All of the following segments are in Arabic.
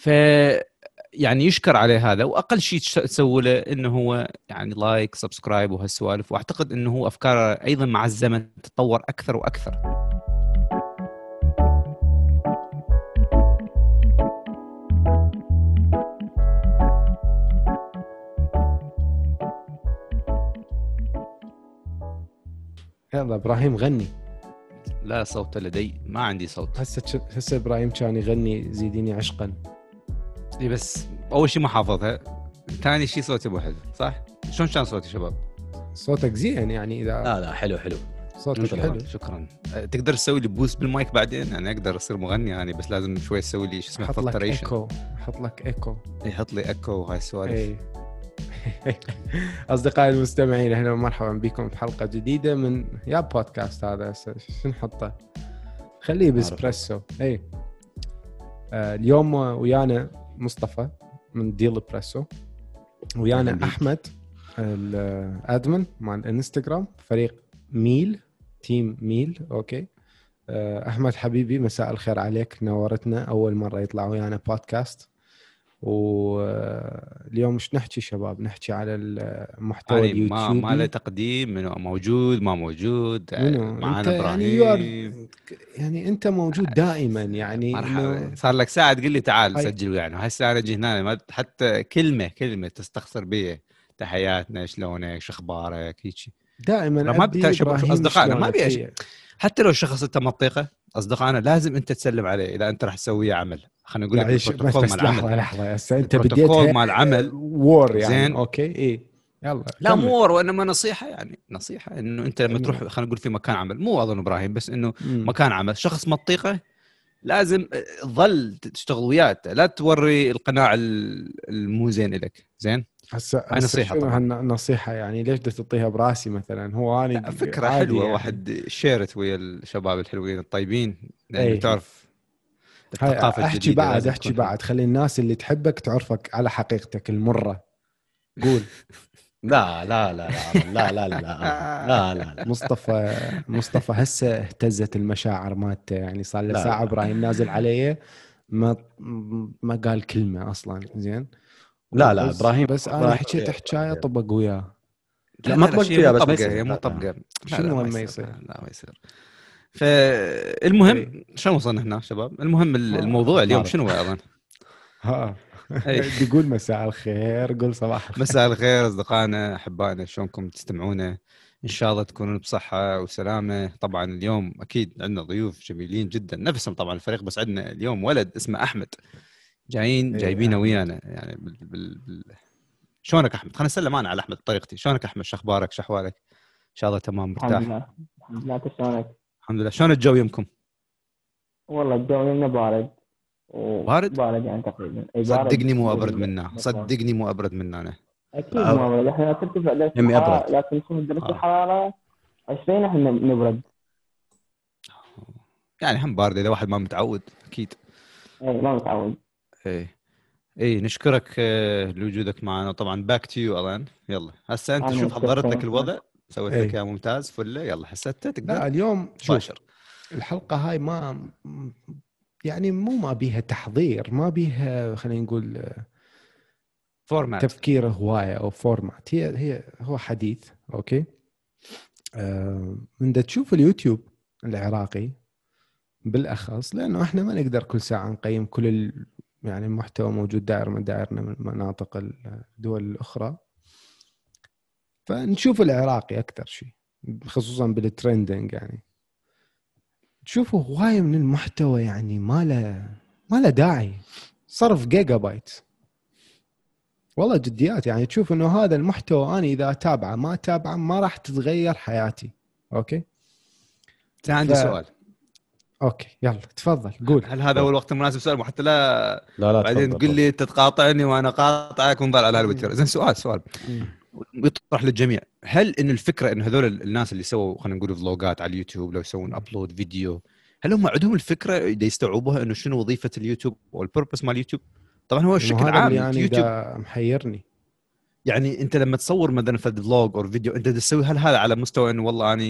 ف يعني يشكر عليه هذا. وأقل شيء تسوي له إنه هو يعني like subscribe وهالسوالف. وأعتقد إنه هو افكاره أيضا مع الزمن تطور أكثر وأكثر. يلا إبراهيم غني. لا صوت لدي ما عندي صوت. هسه هسه إبراهيم كان يغني زيديني عشقا. إي بس أول شيء ما حافظها ثاني شيء صوتي مو حلو صح؟ شلون كان صوتي شباب؟ صوتك زين يعني إذا لا لا حلو حلو. صوتك شكرا حلو. شكرا. تقدر تسوي لي boost بال mic بعدين؟ أنا أقدر أصير مغني يعني بس لازم شوي تسوي لي شو اسمه حط لك filtration echo حط لك ايكو يحط لي اكو وهاي السوالف. أصدقائي المستمعين أهلا ومرحبا بكم في حلقة جديدة من يا بودكاست هذا شو نحطه؟ خليه باسبريسو. إي. آه اليوم ويانا مصطفى من ديل بريسو. ويانا. أحمد الادمن مع الانستغرام فريق ميل تيم ميل أوكي. آه، أحمد حبيبي مساء الخير عليك نورتنا أول مرة يطلع ويانا بودكاست. واليوم مش نحكي شباب؟ نحكي على المحتوى يعني اليوتيوب ما ما له تقديم منو موجود ما موجود منو؟ معانا يعني إبراهيم. يعني انت موجود دائما يعني مرحبا. صار لك ساعة تقول لي تعال هاي. سجل ويانا. هسه أنا أجي هنا ما- حتى كلمه كلمة تستخسر بي تحياتنا شلونك؟ شو أخبارك؟ هيك دائما ما أصدقائنا ما إيه. حتى لو الشخص أنت مطيقه أصدقائنا لازم أنت تسلم عليه. إذا أنت راح تسويه عمل. خلينا نقول لك يعني البروتوكول بس مال بس لحظه العمل لحظة هسه أنت بديتها مال العمل وور يعني زين. أوكي اي يلا لا. مو ور وإنما نصيحة يعني نصيحة إنه أنت لما تروح خلينا نقول في مكان عمل مو أظن إبراهيم بس إنه مم. مكان عمل شخص مطيقة لازم تظل تشتغل وياه لا توري القناع ال- المو زين لك زين هسه هاي طبعاً. هالنصيحه يعني ليش بدك تعطيها براسي مثلا هو أنا فكرة حلوة يعني. واحد شيرت ويا الشباب الحلوين الطيبين لأنه أي. تعرف الثقافه احكي بعد احكي بعد خلي الناس اللي تحبك تعرفك على حقيقتك المره قول لا لا لا لا لا لا لا لا لا مصطفى مصطفى هسه اهتزت المشاعر مالته يعني صار له لا، ساعه. إبراهيم نازل علي ما ما قال كلمه أصلا زين لا لا إبراهيم بس أنا إبراهيم حكيت. حكايه طبق وياه لا، ما فيها، مو بس ما يصير. هي مو. طبقه شنو ما يصير؟ لا ما يصير فالمهم شلون وصلنا هنا شباب؟ المهم ال- الموضوع اليوم. شنو أظن؟ ها. أي. تقول مساء الخير قول صباح الخير. مساء الخير أصدقائنا أحبائنا شلونكم تستمعونا إن شاء الله تكونون بصحة وسلامة. طبعا اليوم أكيد عندنا ضيوف جميلين جدا نفسهم طبعا الفريق بس عندنا اليوم ولد اسمه أحمد. جايين إيه، جايبينه. ويانا يعني بال... بال... بال... شلونك أحمد؟ خلينا نسلم أنا على أحمد بطريقتي. شلونك أحمد؟ شو أخبارك؟ شو أحوالك؟ إن شاء الله تمام الحمد مرتاح لله. الحمد لله شلونك؟ الحمد لله. شلون الجو يمكم والله الجو يمنا بارد و- بارد؟ بارد يعني تقريبا. بارد. صدقني مو أبرد منا. صدقني مو أبرد منا أنا. أكيد. مو أبرد. إحنا ترتفع درجه الحراره. لكن يكون درجة آه. الحرارة 20 إحنا نبرد. يعني هم بارد إذا واحد ما متعود أكيد. إي ما متعود. إيه إيه نشكرك آه، لوجودك معنا. طبعا back to you ألان. يلا. هسه أنت شوف. حضرت لك الوضع. سويت إيه. لك إياه ممتاز فلة يلا هسه انت لا تقدر اليوم شوف الحلقة هاي ما يعني مو ما بيها تحضير ما بيها خلينا نقول format تفكير هواية أو format هي هي هو حديث okay؟ آه من تشوف اليوتيوب العراقي بالأخص لأنه إحنا ما نقدر كل ساعة نقيم كل ال يعني المحتوى موجود دائر من دائرنا من مناطق الدول الأخرى. فنشوف العراقي أكثر شيء خصوصا بال trending يعني. تشوفوا هواية من المحتوى يعني ما له ما له داعي. صرف جيجا بايت والله جديات يعني تشوف إنه هذا المحتوى أنا إذا أتابعه ما أتابعه ما راح تتغير حياتي. okay؟ بس عندي ف- سؤال. okay يلا تفضل قول. هل هذا هو الوقت المناسب سؤال حتى لا لا لا بعدين تقول لي انت تقاطعني وأنا قاطعك ونضل على الوتر زين سؤال سؤال. مم. يطرح للجميع. هل إن الفكرة انه هذول الناس اللي سووا خلينا نقول vlogات على اليوتيوب لو يسوون upload فيديو هل هم عندهم الفكرة دا يستوعبوها إنه شنو وظيفة اليوتيوب وال purpose مال اليوتيوب؟ طبعا هو هذا عام يعني اليوتيوب. محيرني. يعني انت لما تصور مثلا في vlog أو فيديو انت تسوي هل هذا على مستوى إنه والله أنا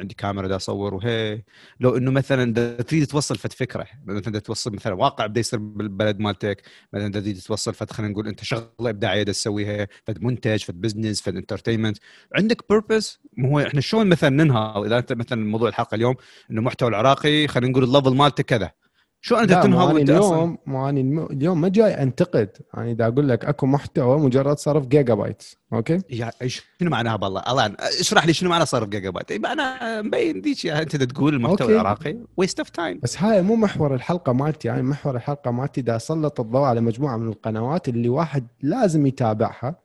عندي كاميرا دا أصور وهي؟ لو إنه مثلا تريد توصل فد فكرة مثلا توصل مثلا واقع بده يصير بالبلد مالتك مثلا تريد توصل فد خلينا نقول أنت شغلة إبداعية دا تسويها فد منتج فد business فد entertainment عندك purpose مو هو إحنا شلون مثلا ننهض إذا أنت مثلا موضوع الحلقة اليوم إنه محتوى العراقي خلينا نقول ال level مالته كذا. شو مو تنهض وأنت اليوم أنا الم- اليوم ما جاي أنتقد. أنا دا أقول لك أكو محتوى مجرد صرف gigabyte okay؟ يا شنو معناها بالله؟ الله اشرح لي شنو معنى صرف جيجا بايت معنى مبين يا أنت تقول المحتوى okay. العراقي waste of time بس هاي مو محور الحلقة مالتي. يعني محور الحلقة مالتي دا اسلط الضوء على مجموعة من القنوات اللي واحد لازم يتابعها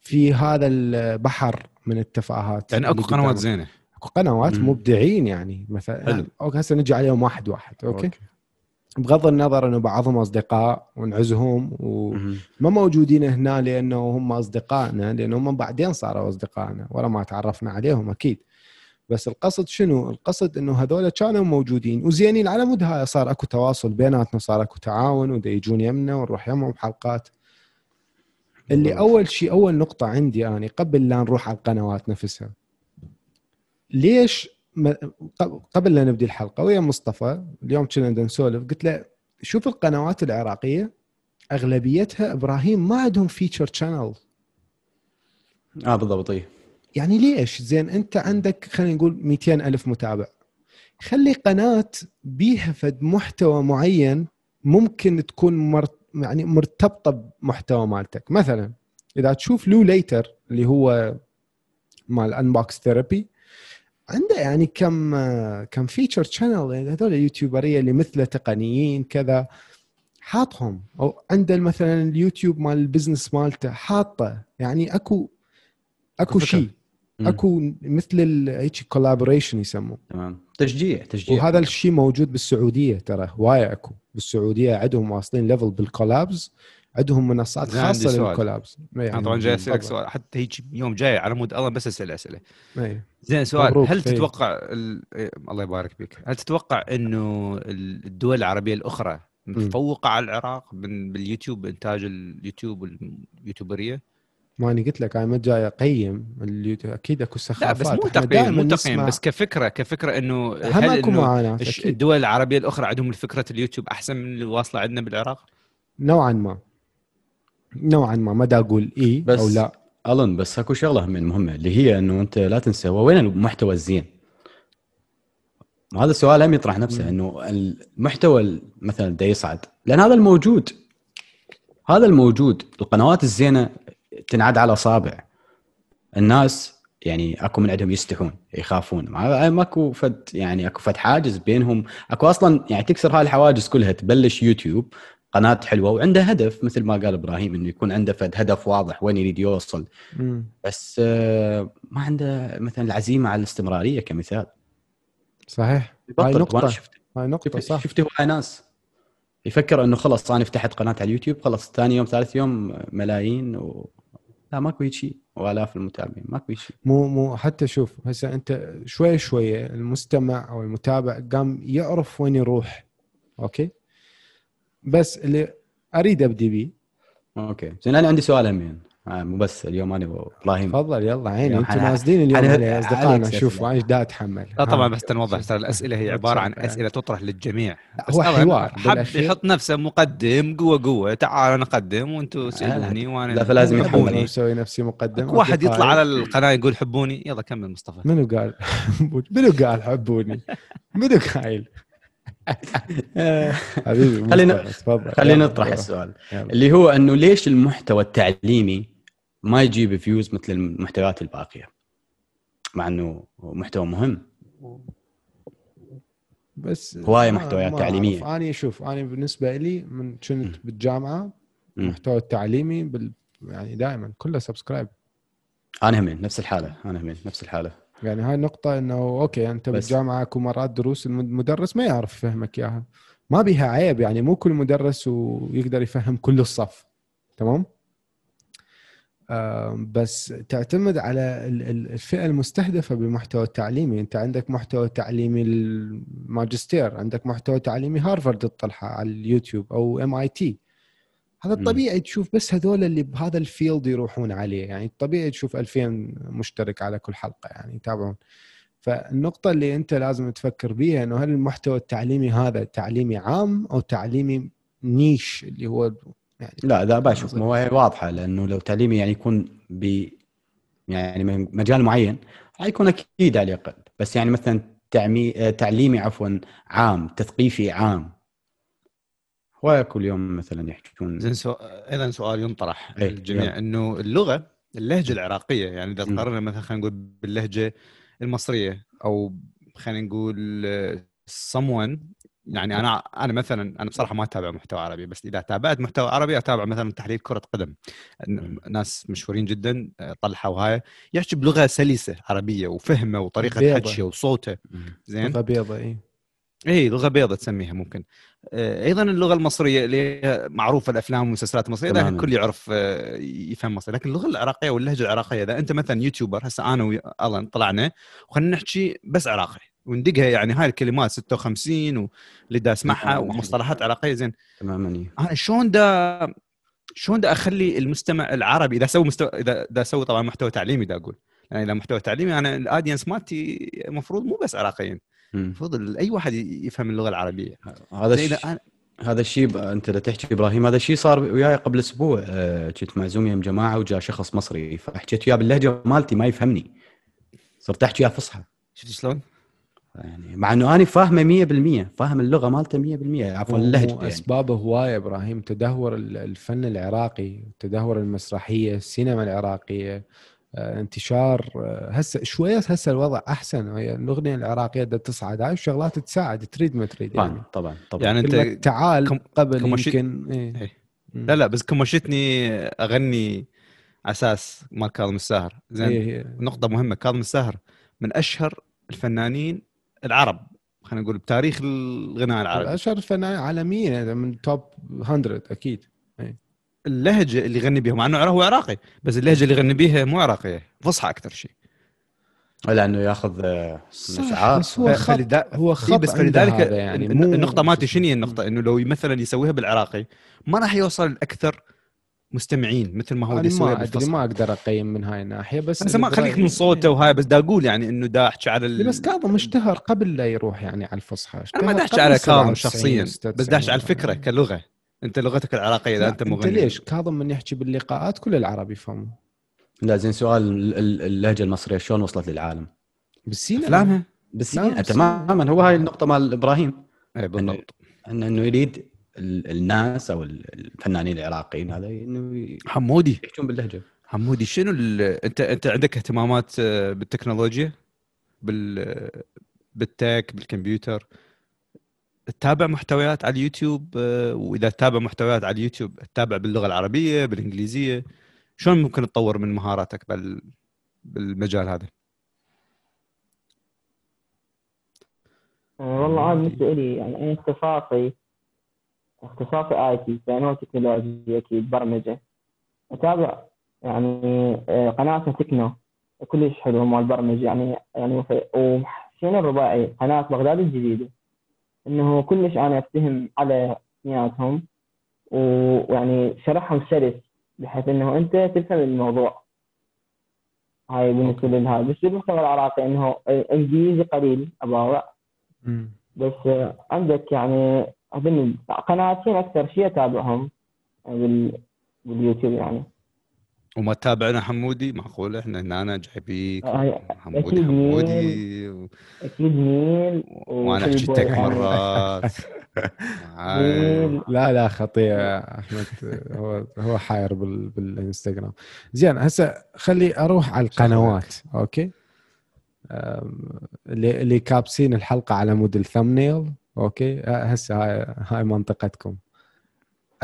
في هذا البحر من التفاهات يعني أكو قنوات. زينة. أكو قنوات. مبدعين يعني. مثلا حلو. okay هسه نجي عليهم واحد واحد okay, okay. بغض النظر أنه بعضهم أصدقاء ونعزهم وما. موجودين هنا لأنه هم أصدقائنا لأنه هم بعدين صاروا أصدقائنا ولا ما تعرفنا عليهم أكيد بس القصد شنو؟ القصد أنه هذول كانوا موجودين وزينين على مود هاي صار أكو تواصل بيناتنا صار أكو تعاون ودا يجون يمنا ونروح يمهم بحلقات اللي. أول شيء أول نقطة عندي أنا قبل لا نروح على القنوات نفسها ليش قبل لا نبدي الحلقة ويا مصطفى اليوم كنا نسولف قلت له شوف القنوات العراقية أغلبيتها إبراهيم ما عندهم feature channel آه بالضبط إيه. يعني ليش؟ زين أنت عندك خلينا نقول 200 ألف متابع. خلي قناة بيها فد محتوى معين ممكن تكون مر... يعني مرتبطة بمحتوى مالتك. مثلا إذا تشوف لو ليتر اللي هو مال Unbox Therapy عنده يعني كم كم feature channel يعني هذول اليوتيوبرية اللي مثله تقنيين كذا حاطهم. أو عنده مثلا اليوتيوب مال ال business مالته حاطه. يعني أكو أكو. شيء. أكو مثل هيك collaboration يسموه. تمام. تشجيع تشجيع. وهذا الشيء موجود بالسعودية ترى هوايه أكو. بالسعودية عندهم واصلين level بال collabs عندهم منصات خاصة سؤال. لل collabs أنا يعني طبعا جاي أسألك. سؤال حتى هيك يوم جاي على مود الله بس أسأل أسئلة. زين سؤال هل. تتوقع ال... الله يبارك بك هل تتوقع إنه ال- الدول العربية الأخرى متفوقة على العراق من باليوتيوب بإنتاج اليوتيوب واليوتيوبرية ما أنا قلت لك أنا ما جاي أقيم اليوتيوب أكيد أكو لا سخافات بس مو تقييم مو تقييم بس كفكره كفكرة إنه هل أكو معاناة. الدول العربية الأخرى عندهم فكرة اليوتيوب أحسن من اللي واصلة عندنا بالعراق؟ نوعا ما نوعا ما ما دا أقول اي بس أو لا. ألون بس أكو شغلة من مهمة اللي هي إنه أنت لا تنسى هو وين المحتوى الزين؟ وهذا السؤال هم يطرح نفسه إنه المحتوى ال- مثلا دا يصعد. لأن هذا الموجود هذا الموجود القنوات الزينة تنعد على أصابع الناس يعني أكو من عندهم يستحون يخافون. ما- ماكو فد يعني أكو فد حاجز بينهم. أكو أصلا يعني تكسر هاي الحواجز كلها تبلش يوتيوب قناة حلوة وعنده هدف مثل ما قال إبراهيم إنه يكون عنده فد هدف واضح وين يريد يوصل. بس آه، ما عنده مثلا العزيمة على الاستمرارية كمثال. صحيح. هاي نقطة. شفت. هاي نقطة صح. شفت هواي ناس يفكر إنه خلص أنا فتحت قناة على اليوتيوب خلص ثاني يوم ثالث يوم ملايين و... لا ماكو شيء. وآلاف المتابعين ماكو شيء. مو مو حتى شوف هسه أنت شوي شوي المستمع أو المتابع قام يعرف وين يروح أوكي؟ بس اللي أريد أبدي بيه. أوكي. زين أنا عندي سؤال همين. آه، مو بس اليوم أنا وابراهيم تفضل يلا عيني. أنتم نازلين اليوم علي أصدقائنا. شوف. إيش دا أتحمل. لا طبعا. بس نوضح ترى الاسئله هي عبارة عن أسئلة تطرح للجميع. هو حوار. حب يحط نفسه مقدم قوة قوة. تعال أنا أقدم وأنتم سالوني وأنا لا، فلازم يحبوني. حبوني أسوي نفسي مقدم. واحد. يطلع على القناة يقول حبوني. يلا كمل مصطفى. منو قال؟ منو قال حبوني؟ منو قايل؟ حبيبي خلينا- خلينا نطرح. السؤال يلا. اللي هو إنه ليش المحتوى التعليمي ما يجيب views مثل المحتويات الباقية مع إنه محتوى مهم بس هواية ما- محتويات. أعرف. أنا شوف أنا بالنسبة لي من كنت بالجامعة. المحتوى التعليمي بال يعني دائما كله subscribe أنا همين نفس الحالة أنا همين نفس الحالة يعني هاي النقطة إنه أوكي أنت بس- بالجامعة اكو مرات دروس الم- المدرس ما يعرف يفهمك إياها. ما بيها عيب يعني مو كل مدرس ويقدر يفهم كل الصف. تمام؟ آم، بس تعتمد على ال- ال- الفئة المستهدفة بالمحتوى التعليمي. أنت عندك محتوى تعليمي الماجستير عندك محتوى تعليمي هارفارد تطلعه على اليوتيوب أو MIT هذا. الطبيعي تشوف بس هذول اللي بهذا ال field يروحون عليه يعني الطبيعي تشوف 2000 مشترك على كل حلقة يعني يتابعون. فالنقطة اللي أنت لازم تفكر بيها إنه هل المحتوى التعليمي هذا تعليمي عام أو تعليمي niche اللي هو يعني لا ذا بشوف مو هي واضحة لأنه لو تعليمي يعني يكون ب يعني من مجال معين حيكون أكيد على الاقل بس يعني مثلا تعمي... تعليمي عفوا عام تثقيفي عام هو كل يوم مثلا يحكون زين سو... أيضا سؤال ينطرح إيه، للجميع يلا. إنه اللغة اللهجة العراقية يعني إذا مم. قارنا مثلا خلينا نقول باللهجة المصرية أو خلينا نقول someone يعني أنا أنا مثلا أنا بصراحة ما أتابع محتوى عربي بس إذا تابعت محتوى عربي أتابع مثلا تحليل كرة قدم. ناس مشهورين جدا طلحة وهاي يحكي بلغه سلسة عربية وفهمه وطريقة. حكيه وصوته زين لغة بيضاء اي اي لغة بيضة تسميها ممكن آه، أيضا اللغة المصرية اللي معروفة الأفلام والمسلسلات المصرية تماماً. الكل يعرف آه، يفهم مصري لكن اللغة العراقية واللهجة العراقية إذا أنت مثلا يوتيوبر هسه أنا والان طلعنا وخلينا نحكي بس عراقي وندقها يعني هاي الكلمات 56 واللي دا اسمعها. ومصطلحات عراقية زين تماما إيه. أنا شلون دا شلون دا أخلي المستمع العربي إذا أسوي مستوى إذا دا أسوي طبعا محتوى تعليمي دا أقول يعني إذا محتوى تعليمي أنا ال audience مالتي المفروض مو بس عراقيين. المفروض أي واحد يفهم اللغة العربية. هذا زين الش... اذا أنا هذا الشيء ب- أنت لا تحكي إبراهيم هذا الشيء صار وياي قبل أسبوع. آه، كنت معزوم يم جماعة وجاء شخص مصري فحكيت وياه باللهجة مالتي ما يفهمني. صرت أحكي وياه فصحى. شفت شلون؟ يعني مع إنه أنا فاهمه 100% فاهم اللغة مالته 100% عفوا اللهجة يعني. اسبابه هواية إبراهيم تدهور ال- الفن العراقي تدهور المسرحية السينما العراقية آه، انتشار آه، هسه شوية هسه الوضع أحسن. هي الأغنية العراقية بدها تصعد هاي الشغلات تساعد تريد ما تريد يعني. طبعا طبعا. طبعا يعني أنت تعال كم- قبل كمشي- يمكن إيه. إيه. لا لا بس كمشتني أغني على أساس مال كاظم الساهر. زين إيه، إيه. نقطة مهمة كاظم الساهر من أشهر الفنانين العرب خلينا نقول بتاريخ الغناء العربي. أشهر فنان عالميا من توب 100 أكيد. اللهجة اللي يغني بيها مع إنه هو عراقي بس اللهجة اللي يغني بيها مو عراقية فصحى أكثر شيء. لأنه يأخذ صح آه، بس هو خط هو إيه خط بس عنده فلذلك يعني. النقطة مالتي شنو هي النقطة؟ إنه لو مثلا يسويها بالعراقي ما راح يوصل لاكثر مستمعين مثل ما هو اللي يسويها ما أدري بالفصحى. ما أقدر أقيم من هاي الناحية بس بس ما خليك من صوته وهاي بس دا أقول يعني إنه دا أحكي على إيه، ال... بس كاظم اشتهر قبل لا يروح يعني على الفصحى. أنا ما دا احكي على 97 كاظم شخصيا و96 بس دا احكي على الفكرة كلغة. أنت لغتك العراقية إذا أنت أنت مغني. ليش؟ كاظم من يحكي باللقاءات كل العرب يفهموا لا زين سؤال ال- ال- اللهجة المصرية شلون وصلت للعالم؟ بالسينما أفلامها؟ بالسينما لا، تماما. هو هاي النقطة مال إبراهيم. اي بالضبط. انه إنه يريد ال- الناس أو ال- الفنانين العراقيين هذا إنه ي- حمودي. يحجون باللهجة. حمودي شنو ال... انت أنت عندك اهتمامات آه، بالتكنولوجيا؟ بال بالتك بالكمبيوتر؟ تتابع محتويات على اليوتيوب آه، وإذا تتابع محتويات على اليوتيوب تتابع باللغة العربية بالإنجليزية. شلون ممكن تطور من مهاراتك بال... بالمجال هذا؟ آه، والله بالنسبة لي يعني أنا اختصاصي اختصاصي آي تي يعني تكنولوجيا أكيد برمجة. أتابع يعني آه، قناه تكنو كلش حلو مال برمجة يعني يعني وشنو الرباعي قناة بغداد الجديدة. إنه كلش أنا افتهم على اثنيناتهم و- ويعني شرحهم سلس بحيث إنه أنت تفهم الموضوع. هاي بالنسبة للهاي بس بالمحتوى العراقي إنه إنجليزي قليل أباوع. بس عندك يعني أظن قناتين أكثر شيء أتابعهم بال... باليوتيوب يعني. وما تتابعنا حمودي؟ معقوله إحنا هنا جايبيك آه، حمودي أكيد حمودي و... أكيد ميل وأنا وفي احكي بوي tech يعني. مرات لا لا خطير. يا أحمد هو هو حاير بال بالإنستغرام. زين هسه خلي أروح على القنوات أوكي؟ اللي اللي كابسين الحلقة على مود ال thumbnail أوكي؟ ه- هسه هاي هاي منطقتكم.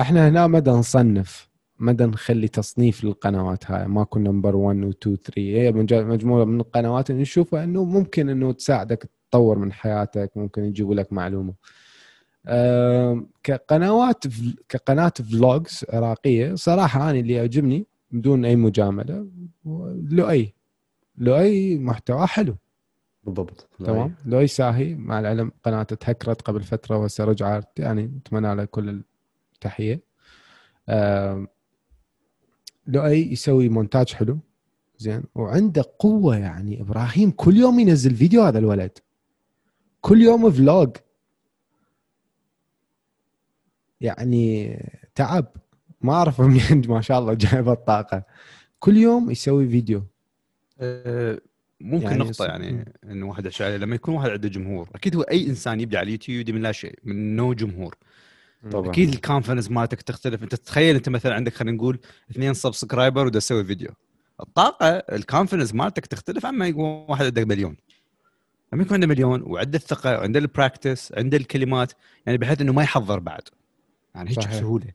إحنا هنا مدى نصنف مدى نخلي تصنيف للقنوات هاي؟ ما كنا number 1 و 2 3 هي مجموعة من القنوات اللي نشوفها إنه ممكن إنه تساعدك تطور من حياتك ممكن يجيبوا لك معلومة. كقنوات كقناة فلوجز عراقية صراحة أنا اللي يعجبني بدون أي مجاملة لؤي. لؤي محتوى حلو. بالضبط. تمام؟ لؤي ساهي مع العلم قناته تهكرت قبل فترة وهسه رجعت يعني أتمنى له كل التحية. لؤي يسوي مونتاج حلو. زين. وعنده قوة يعني. إبراهيم كل يوم ينزل فيديو هذا الولد. كل يوم vlog يعني تعب. ما أعرف منين ما شاء الله جايب الطاقة. كل يوم يسوي فيديو. أه، ممكن يعني يعني يص- يعني انه واحد لما يكون واحد عنده جمهور أكيد هو أي إنسان يبدا على اليوتيوب من لا شيء من no جمهور. طبعا. أكيد ال confidence مالتك تختلف. أنت تتخيل أنت مثلا عندك خلينا نقول اثنين subscriber ودا تسوي فيديو الطاقة ال confidence مالتك تختلف عما يكون واحد عنده مليون. لما يكون عنده مليون وعنده الثقة وعنده ال practice عنده الكلمات يعني بحيث إنه ما يحضر بعد. يعني هيك. بسهولة.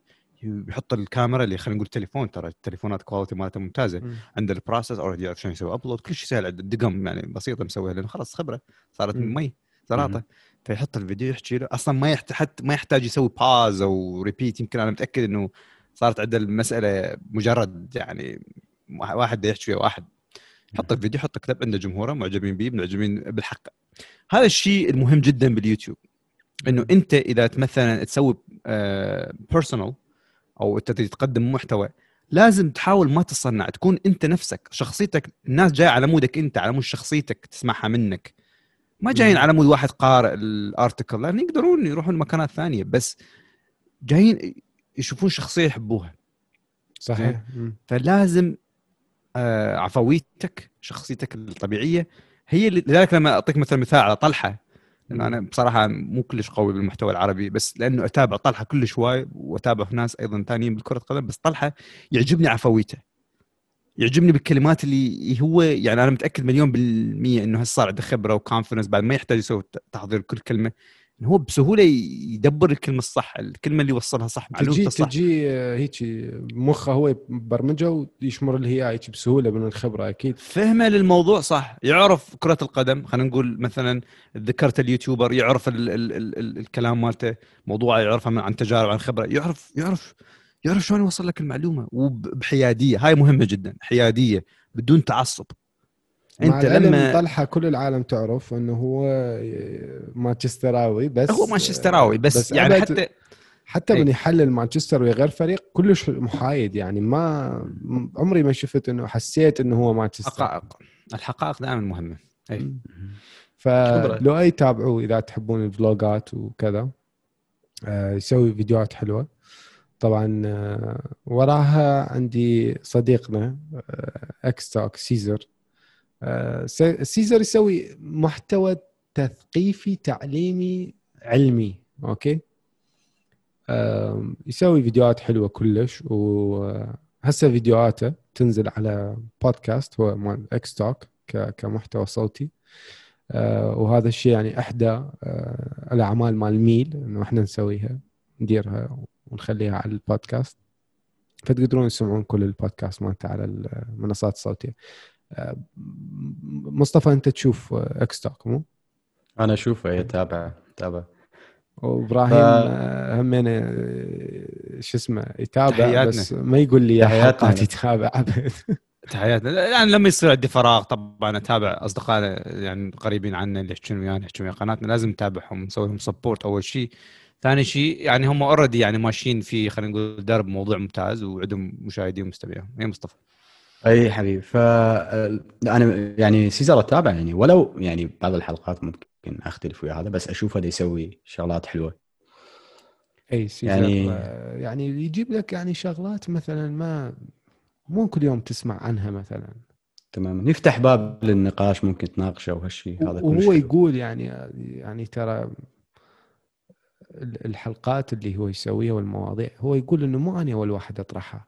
يحط الكاميرا اللي خلينا نقول تليفون ترى التليفونات quality مالتها ممتازة. مم. عنده ال process already يعرف شلون يسوي upload كل شيء سهل. الدقم يعني بسيطة مسويها لأنه خلاص خبرة صارت. مي زراطه فيحط الفيديو يحكي له. أصلا ما يحتاج حتى ما يحتاج يسوي pause أو repeat يمكن أنا متأكد إنه صارت عنده المسألة مجرد يعني واحد يحكي ويا واحد. يحط الفيديو يحط كتاب عنده جمهوره معجبين به معجبين بالحق. هذا الشيء المهم جدا باليوتيوب. إنه أنت إذا مثلا تسوي personal أو أنت تقدم محتوى لازم تحاول ما تصنع. تكون أنت نفسك شخصيتك الناس جاية على مودك أنت على مود شخصيتك تسمعها منك. ما جايين. على مود واحد قارئ ال article لأن يقدرون يروحون مكانات ثانية بس جايين يشوفون شخصية يحبوها. صحيح. فلازم آه عفويتك شخصيتك الطبيعية هي لذلك لما أعطيك مثلا مثال على طلحة لأن أنا بصراحة مو كلش قوي بالمحتوى العربي بس لأنه أتابع طلحة كل شوي وأتابع ناس أيضا ثانيين بالكرة القدم بس طلحة يعجبني عفويته. يعجبني بالكلمات اللي هو يعني أنا متأكد مليون بالمية إنه هسه صار عنده خبرة وكونفدنس بعد ما يحتاج يسوي تحضير كل كلمة. إنه هو بسهولة يدبر الكلمة الصح الكلمة اللي يوصلها صح تجي معلومته صح. تجي آه، هيك مخه هو برمجه ويشمر اللي هي هيك بسهولة من الخبرة أكيد. فهمه للموضوع صح. يعرف كرة القدم خلينا نقول مثلا ذكرت اليوتيوبر يعرف ال ال ال ال الكلام مالته موضوع يعرفه من عن تجارب عن خبرة يعرف يعرف يعرف شلون يوصل لك المعلومة؟ وبحيادية هاي مهمة جدا حيادية بدون تعصب. أنت لما طلحة كل العالم تعرف إنه هو مانشستراوي بس هو مانشستراوي بس, بس يعني حتى حتى أي. من يحلل مانشستر ويا غير فريق كلش محايد يعني ما عمري ما شفت انه حسيت إنه هو مانشستر. حقائق. الحقائق دائما مهمة. أي. مم. فلو أي تابعوه إذا تحبون الفلوجات وكذا آه، يسوي فيديوهات حلوة. طبعا آه، وراها عندي صديقنا آه، إكس توك سيزر آه، سي- سيزر يسوي محتوى تثقيفي تعليمي علمي أوكي؟ يسوي فيديوهات حلوة كلش وهسه فيديوهاته تنزل على بودكاست هو مال إكس توك كمحتوى صوتي. آه، وهذا الشيء يعني إحدى آه، الأعمال مال ميل إنه إحنا نسويها نديرها ونخليها على البودكاست فتقدرون تسمعون كل البودكاست مالته على المنصات الصوتية آه، مصطفى أنت تشوف إكس توك مو؟ أنا أشوفه اي تابع تابع وإبراهيم ف- آه، همين آه، شو اسمه يتابع تحياتنا. بس ما يقول لي يا حلقات. يتابع ابد تحياتنا يعني لما يصير عندي فراغ طبعا أتابع أصدقائنا يعني قريبين عنا اللي يحكون ويانا يحكون ويا قناتنا لازم نتابعهم نسوي لهم support أول شيء ثاني شيء يعني هم already يعني ماشيين في خلينا نقول درب موضوع ممتاز وعندهم مشاهدين ومستمعين يا مصطفى؟ أي حبيبي. ف أنا يعني سيزر اتابع يعني ولو يعني بعض الحلقات ممكن أختلف ويا هذا بس أشوفه دا يسوي شغلات حلوة. أي سيزر يعني- يعني يجيب لك يعني شغلات مثلا ما مو كل يوم تسمع عنها مثلا. تماما. يفتح باب للنقاش ممكن تناقشه وهالشيء هذا وهو. يقول يعني يعني ترى الحلقات اللي هو يسويها والمواضيع. هو يقول إنه مو أنا أول واحد أطرحها.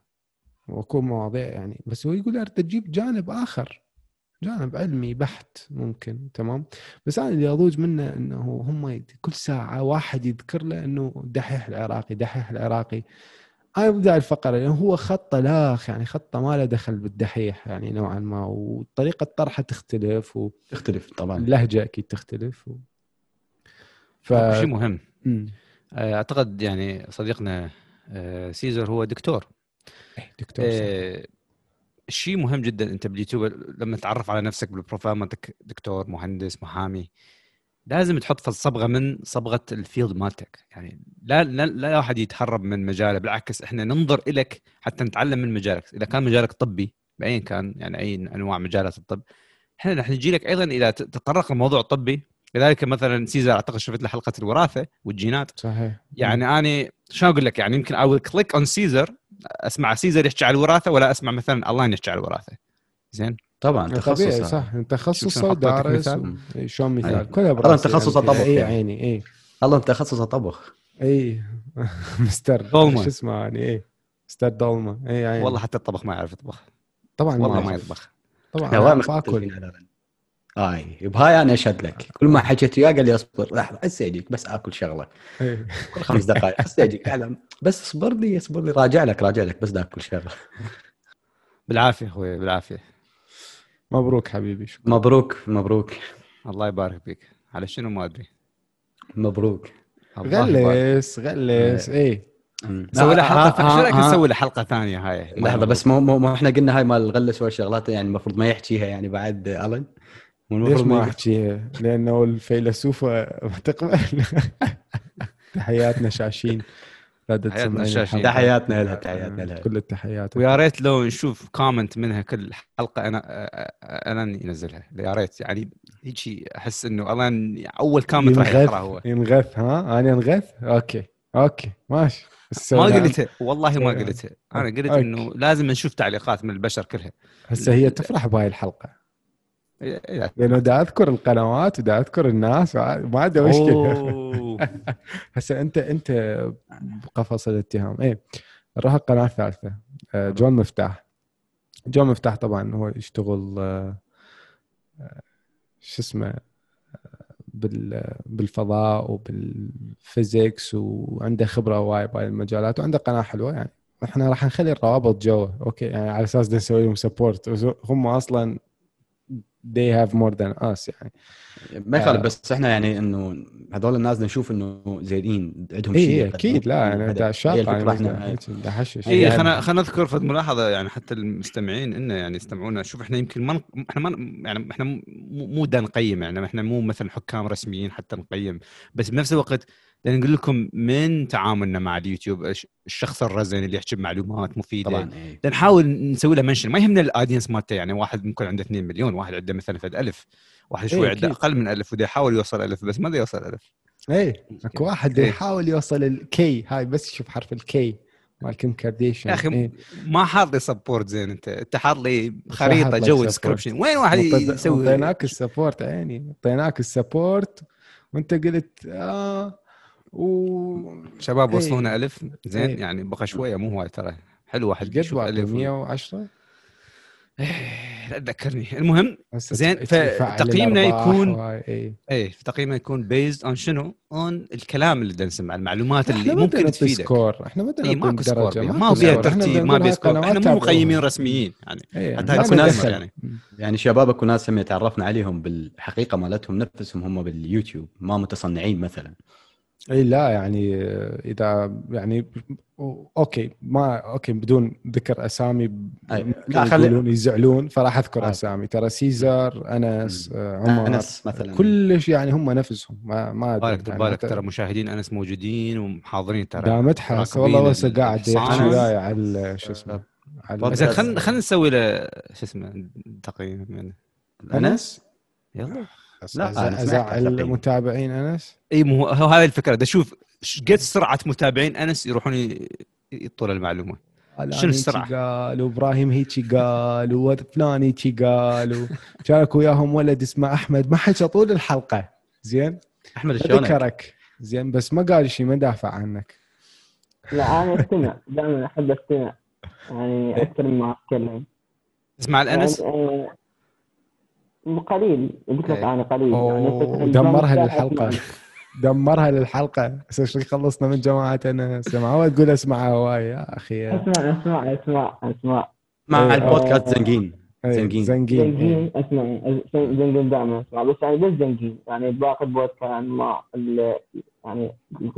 وأكون مواضيع يعني. بس هو يقول أريد تجيب جانب آخر. جانب علمي بحت ممكن. تمام؟ بس أنا اللي أضوج منه إنه هم كل ساعة واحد يذكر له إنه دحيح العراقي دحيح العراقي. أنا بدأ الفقرة. لأنه هو خطه لاخ يعني خطه ما له دخل بالدحيح يعني نوعا ما. وطريقة طرحه تختلف و... تختلف طبعا. اللهجة أكيد تختلف و... ف شيء مهم. أعتقد يعني صديقنا آه، سيزر هو دكتور. إيه، دكتور. آه، شيء مهم جدا أنت باليوتيوب لما تتعرف على نفسك بالبروفايل مالتك دكتور مهندس محامي لازم تحط في الصبغه من صبغة ال field مالتك. يعني لا لا لا واحد يتهرب من مجاله بالعكس إحنا ننظر الك حتى نتعلم من مجالك. إذا كان مجالك طبي باي كان يعني أي أنواع مجالات الطب إحنا رح نجي لك أيضا اذا تطرق الموضوع الطبي لذلك مثلا سيزر أعتقد شفت له حلقة الوراثة والجينات. صحيح. يعني أنا شلون أقول لك؟ يعني يمكن I will click on سيزر أسمع سيزر يحكي على الوراثة ولا أسمع مثلا الله يحكي على الوراثة. زين؟ طبعا طبيعي تخصص صح. شوف تخصصه. و- إي، شلون مثال. كلها هذا براسي تخصصه يعني. طبخ اي يعني. عيني اي الله تخصص طبخ. اي مستر ضلمة. شو اسمه يعني اي مستر ضلمه اي عيني والله حتى الطبخ ما يعرف يطبخ. طبعا والله ما. يطبخ. طبعا إحنا أنا هاي بهاي أنا أشهد لك. كل ما حكيت وياه قال لي اصبر. لحظة هسه يجيك بس اكل شغلة. إي. كل خمس دقائق هسه يجيك اعلم بس اصبر لي اصبر لي. راجع لك راجع لك بس اكل شغلة. بالعافية أخوي بالعافية. مبروك حبيبي. شكرا. مبروك مبروك. الله يبارك فيك. على شنو ما أدري. مبروك. غلس غلس. اي. نسوي له حلقة ها- شو رأيك ها- نسوي له حلقة ثانية هاي؟ لحظة بس مو مو, مو إحنا قلنا هاي مال الغلس والشغلات يعني المفروض ما يحكيها يعني بعد ألن؟ ليش ما احكيها؟ لأنه الفيلسوفة ما تقبل. تحياتنا شاشين. لا تحياتنا. الحلقة. تحياتنا لها تحياتنا لها. كل التحيات. ويا ريت لو نشوف comment منها كل حلقة أنا أنا ينزلها يا ريت يعني هيجي أحس إنه الان أول كومنت راح يقرا هو. ينغث ها؟ أنا أنغث؟ okay okay ماشي. ما قلتها والله ما قلتها. أنا قلت. إنه لازم نشوف تعليقات من البشر كلها. هسه هي تفرح بهاي الحلقة. لأنه دا أذكر القنوات ودا أذكر الناس ما عنده مشكله. هسه انت أنت بقفص الاتهام. إيه. نروح القناة الثالثة. آه، جون مفتاح. جون مفتاح طبعا هو يشتغل آه، آه، شو اسمه بال بالفضاء وبال physics وعنده خبرة وايد بهاي المجالات وعنده قناة حلوة يعني. إحنا راح نخلي الروابط جوا. okay يعني على أساس نسوي لهم support هم أصلا they have more than us يعني ما يخالف آه. بس إحنا يعني إنه هذول الناس نشوف إنه زينين عندهم اي شيء. أكيد لا يعني إحنا هيك دا حشش اي يعني خلينا خلينا نذكر فد ملاحظه يعني حتى المستمعين إنه يعني يستمعونا. شوف إحنا يمكن ما إحنا ما يعني إحنا مو مو دا نقيم يعني. إحنا مو مثلا حكام رسميين حتى نقيم. بس بنفس الوقت نقول لكم من تعاملنا مع اليوتيوب الش- الشخص الرزن اللي يحكي بمعلومات مفيدة. طبعا اي بدنا نحاول نسوي له mention. ما يهمنا ال audience مالته يعني واحد ممكن عنده 2 مليون واحد عنده مثلا فد ألف. واحد شوي إيه، عنده أكيد. أقل من ألف وده يحاول يوصل ألف بس ما يوصل ألف اي أكو واحد إيه. يحاول يوصل ال K هاي بس يشوف حرف ال K مال كيم كارديشن يا أخي إيه. ما حاط لي support زين أنت أنت حاط لي خريطة جو. description وين واحد يسوي اعطيناك ال support عيني اعطيناك ال support وأنت قلت آه و شباب إيه. وصلونا ألف زين. يعني بقى شوية مو هواي ترى حلو واحد قد يشوف باقي ألف 110 إيه، لا تذكرني. المهم زين، فتقييمنا يكون- اي إيه. تقييمه يكون based on شنو؟ اون الكلام اللي نسمعه المعلومات اللي ممكن تفيدك. score إحنا ما بدنا اي نعطي ماكو score ما. إحنا ترتيب ما هاي score إحنا مو. مقيمين رسميين يعني. إيه، حتى أكو ناس. يعني. يعني شباب أكو ناس هم تعرفنا عليهم بالحقيقة مالتهم نفسهم هم باليوتيوب ما متصنعين مثلا. اي لا يعني آه، إذا يعني okay ما okay بدون ذكر أسامي أي. لا، خلي- يقولون يزعلون فراح أذكر آه. أسامي ترى سيزر أنس آه، عمر أنس مثلا كلش يعني هم نفسهم ما ما. بالك يعني بالك ترى مشاهدين أنس موجودين ومحاضرين ترى حاس راكبين والله هسه قاعد. يحكي وياي على شو اسمه على زين خلينا خلينا نسوي له شو اسمه تقييم من أنس يلا لا، أزعل. المتابعين أنس؟ إي مو هو هذه الفكرة. ده شوف ش- قد سرعة متابعين أنس يروحون يطول المعلومة. شنو هيجي السرعة؟ قال وابراهيم هيجي قال وفلان هيجي قال وشارك وياهم ولد اسمه أحمد. ما حكى طول الحلقة. زين؟ أحمد شلونك؟ ذكرك زين بس ما قال شيء ما دافع عنك. لا أنا استمع. دائما أحب أستمع. يعني أكثر مما أتكلم. تسمع الأنس؟ يعني آه، قليل قلت لك إيه. أنا قليل يعني دمرها للحلقة. دمرها للحلقة. شو خلصنا من جماعة أنا سمعوا تقول اسمعها هواي يا أخي اسمع اسمع اسمع اسمع. مع إيه. البودكاست زنقين إيه، زنقين. زنقين إيه. زنجين اسمع زنجين دائما أسمع بس يعني بس زنجين يعني باقي البودكاست يعني ما ال- يعني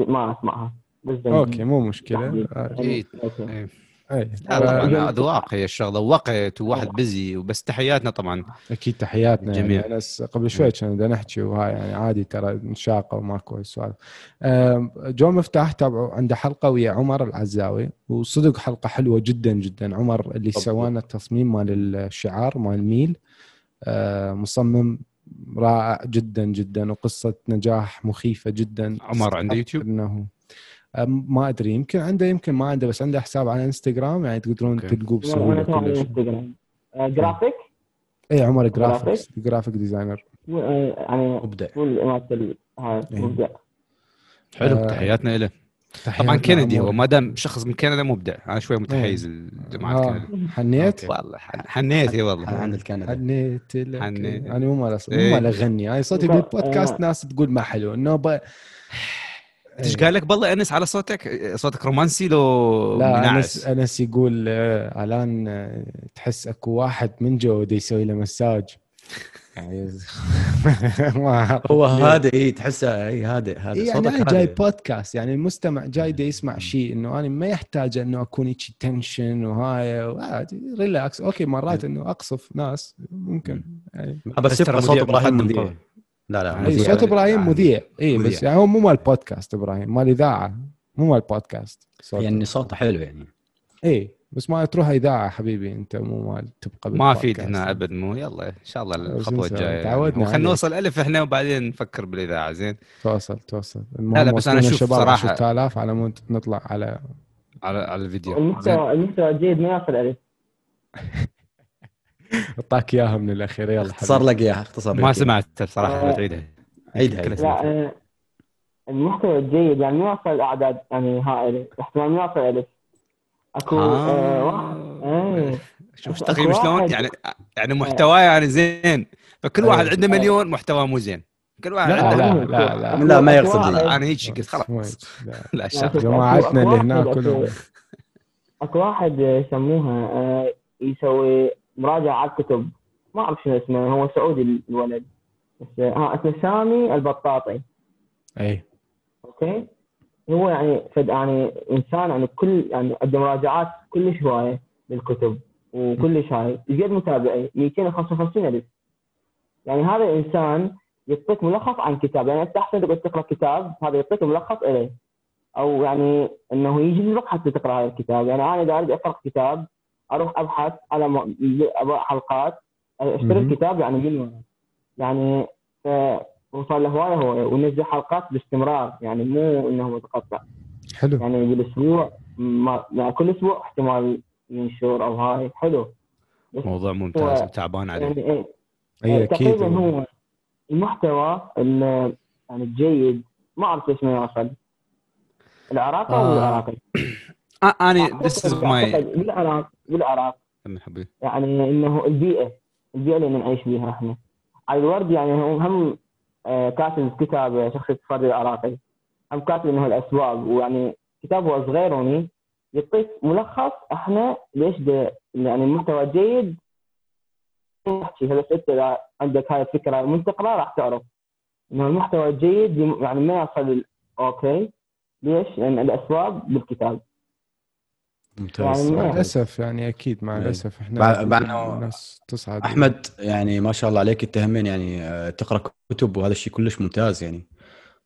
ما أسمعها بس زنجين. okay مو مشكلة. اي لا طبعا اذواق هي الشغله وقت وواحد بزي وبس تحياتنا طبعا. أكيد تحياتنا الجميع. يعني أنس قبل شوي كنا نحكي وهاي يعني عادي ترى نشاقة وماكو آم، جو مفتاح تابعوا عنده حلقة ويا عمر العزاوي وصدق حلقة حلوة جدا جدا. عمر اللي لنا التصميم مال الشعار مال الميل آه، مصمم رائع جدا جدا وقصة نجاح مخيفة جدا. عمر عنده يوتيوب؟ انه ما أدري يمكن عنده يمكن ما عنده بس عنده حساب على إنستغرام يعني تقدرون. تلقوه بسهولة كلش. آه، جرافيك؟ اي عمر graphic؟ graphics graphic designer. و- آه، يعني مبدع. هاي إيه. مبدع. حلو آه، تحياتنا له طبعا كندي. هو ما دام شخص من كندا مبدع. أنا شوي متحيز لجماعة آه، كندا حنيت؟ والله حن- حنيت اي والله. عند الكندا حنيت لك حنيت. أنا مو مال مو إيه. مال أغني. أنا صوتي لا، بالبودكاست آه. ناس تقول ما حلو. إنه ب... إيش قال لك؟ بالله أنس على صوتك صوتك رومانسي لو لا منعس. انس أنس يقول آه، الآن آه، تحس أكو واحد من جو دي يسوي له مساج. يعني ما هو. هادئ اي تحسه اي هادئ هادئ إيه يعني صوتك أنا جاي هادئ. بودكاست يعني المستمع جاي دا يسمع شيء إنه أنا ما يحتاج إنه أكون هيك tension وهاي وعادي relax okay مرات إنه أقصف ناس ممكن. يعني بس يبقى صوت إبراهيم. لا لا اي مذيع. صوت إبراهيم يعني مذيع اي بس. يعني هو مو مال بودكاست إبراهيم مال إذاعة مو مال بودكاست صوته. يعني صوته حلو يعني اي بس ما تروح إذاعة حبيبي أنت مو مال تبقى ما في. هنا أبد مو يلا إن شاء الله الخطوة؟ الجاية تعودنا يعني. خلينا عليه. نوصل ألف إحنا وبعدين نفكر بالإذاعة زين توصل توصل لا، بس أنا أشوف صراحة- 10000 على مود نطلع على على على الفيديو زين المحتوى المحتوى الجيد ما يصل ألف أعطاك إياها من الأخير يلا اختصر. لك إياها اختصر لك ما. سمعت بصراحه آه. بتعيدها عيدها. لا آه، المحتوى الجيد يعني ما يوصل أعداد يعني هائله احتمال ما يوصل ألف أكو آه، واحد. شوف أكو تقييم شلون واحد- يعني يعني محتواه يعني زين فكل واحد. عنده مليون محتواه مو زين كل واحد لا عنده لا لا لا لا، ما أكو يقصد. أنا هيك قلت خلاص لا. لا لا، جماعتنا اللي هناك كلهم أكو واحد يسموها آه، يسوي مراجعة على الكتب. ما أعرف شنو اسمه هو سعودي الولد. بس آه، ها اسمه سامي البطاطي. اي أوكي؟ هو يعني فد يعني إنسان يعني كل يعني عنده مراجعات كلش هواية للكتب وكلش هاي. قد متابعي 255 ألف. يعني هذا الانسان يعطيك ملخص عن كتاب. يعني أنت أحسن تقعد تقرأ كتاب هذا يعطيك ملخص إليه. أو يعني إنه يجي لك حتى تقرأ هذا الكتاب. يعني أنا إذا أريد أقرأ كتاب أروح أبحث على حلقات اشتري مهم. الكتاب يعني من ورا يعني ف- وصار له هواية هو وينزل حلقات باستمرار. يعني مو إنه متقطع حلو. يعني بالأسبوع ما يعني كل أسبوع احتمال ينشر أو هاي. حلو. موضوع ممتاز وتعبان عليه. يعني إيه. أي أكيد تقريبا هو المحتوى ال- يعني الجيد. ما أعرف ليش ما يوصل العراق أو آه. العراقي؟ آه، أنا this is my بالعراق بالعراق. يعني إنه البيئه البيئة اللي نعيش بها إحنا. الورد يعني هو هم آه، كاتب كتاب شخصية فرد العراقي. هم كاتب إنه الأسباب. ويعني كتاب هو صغير هوني. يعطيك ملخص إحنا ليش ده يعني المحتوى جيد. تحكي بس انت إذا عندك هاي الفكرة. من تقرا راح تعرف. إنه المحتوى الجيد يعني ما يصل أوكي ليش؟ لأن الأسباب بالكتاب. ممتاز يعني مع الاسف يعني أكيد مع إيه. الأسف إحنا بعد إنه- الناس تصعد. أحمد يعني ما شاء الله عليك أنت همين يعني آه، تقرأ كتب وهذا الشيء كلش ممتاز يعني.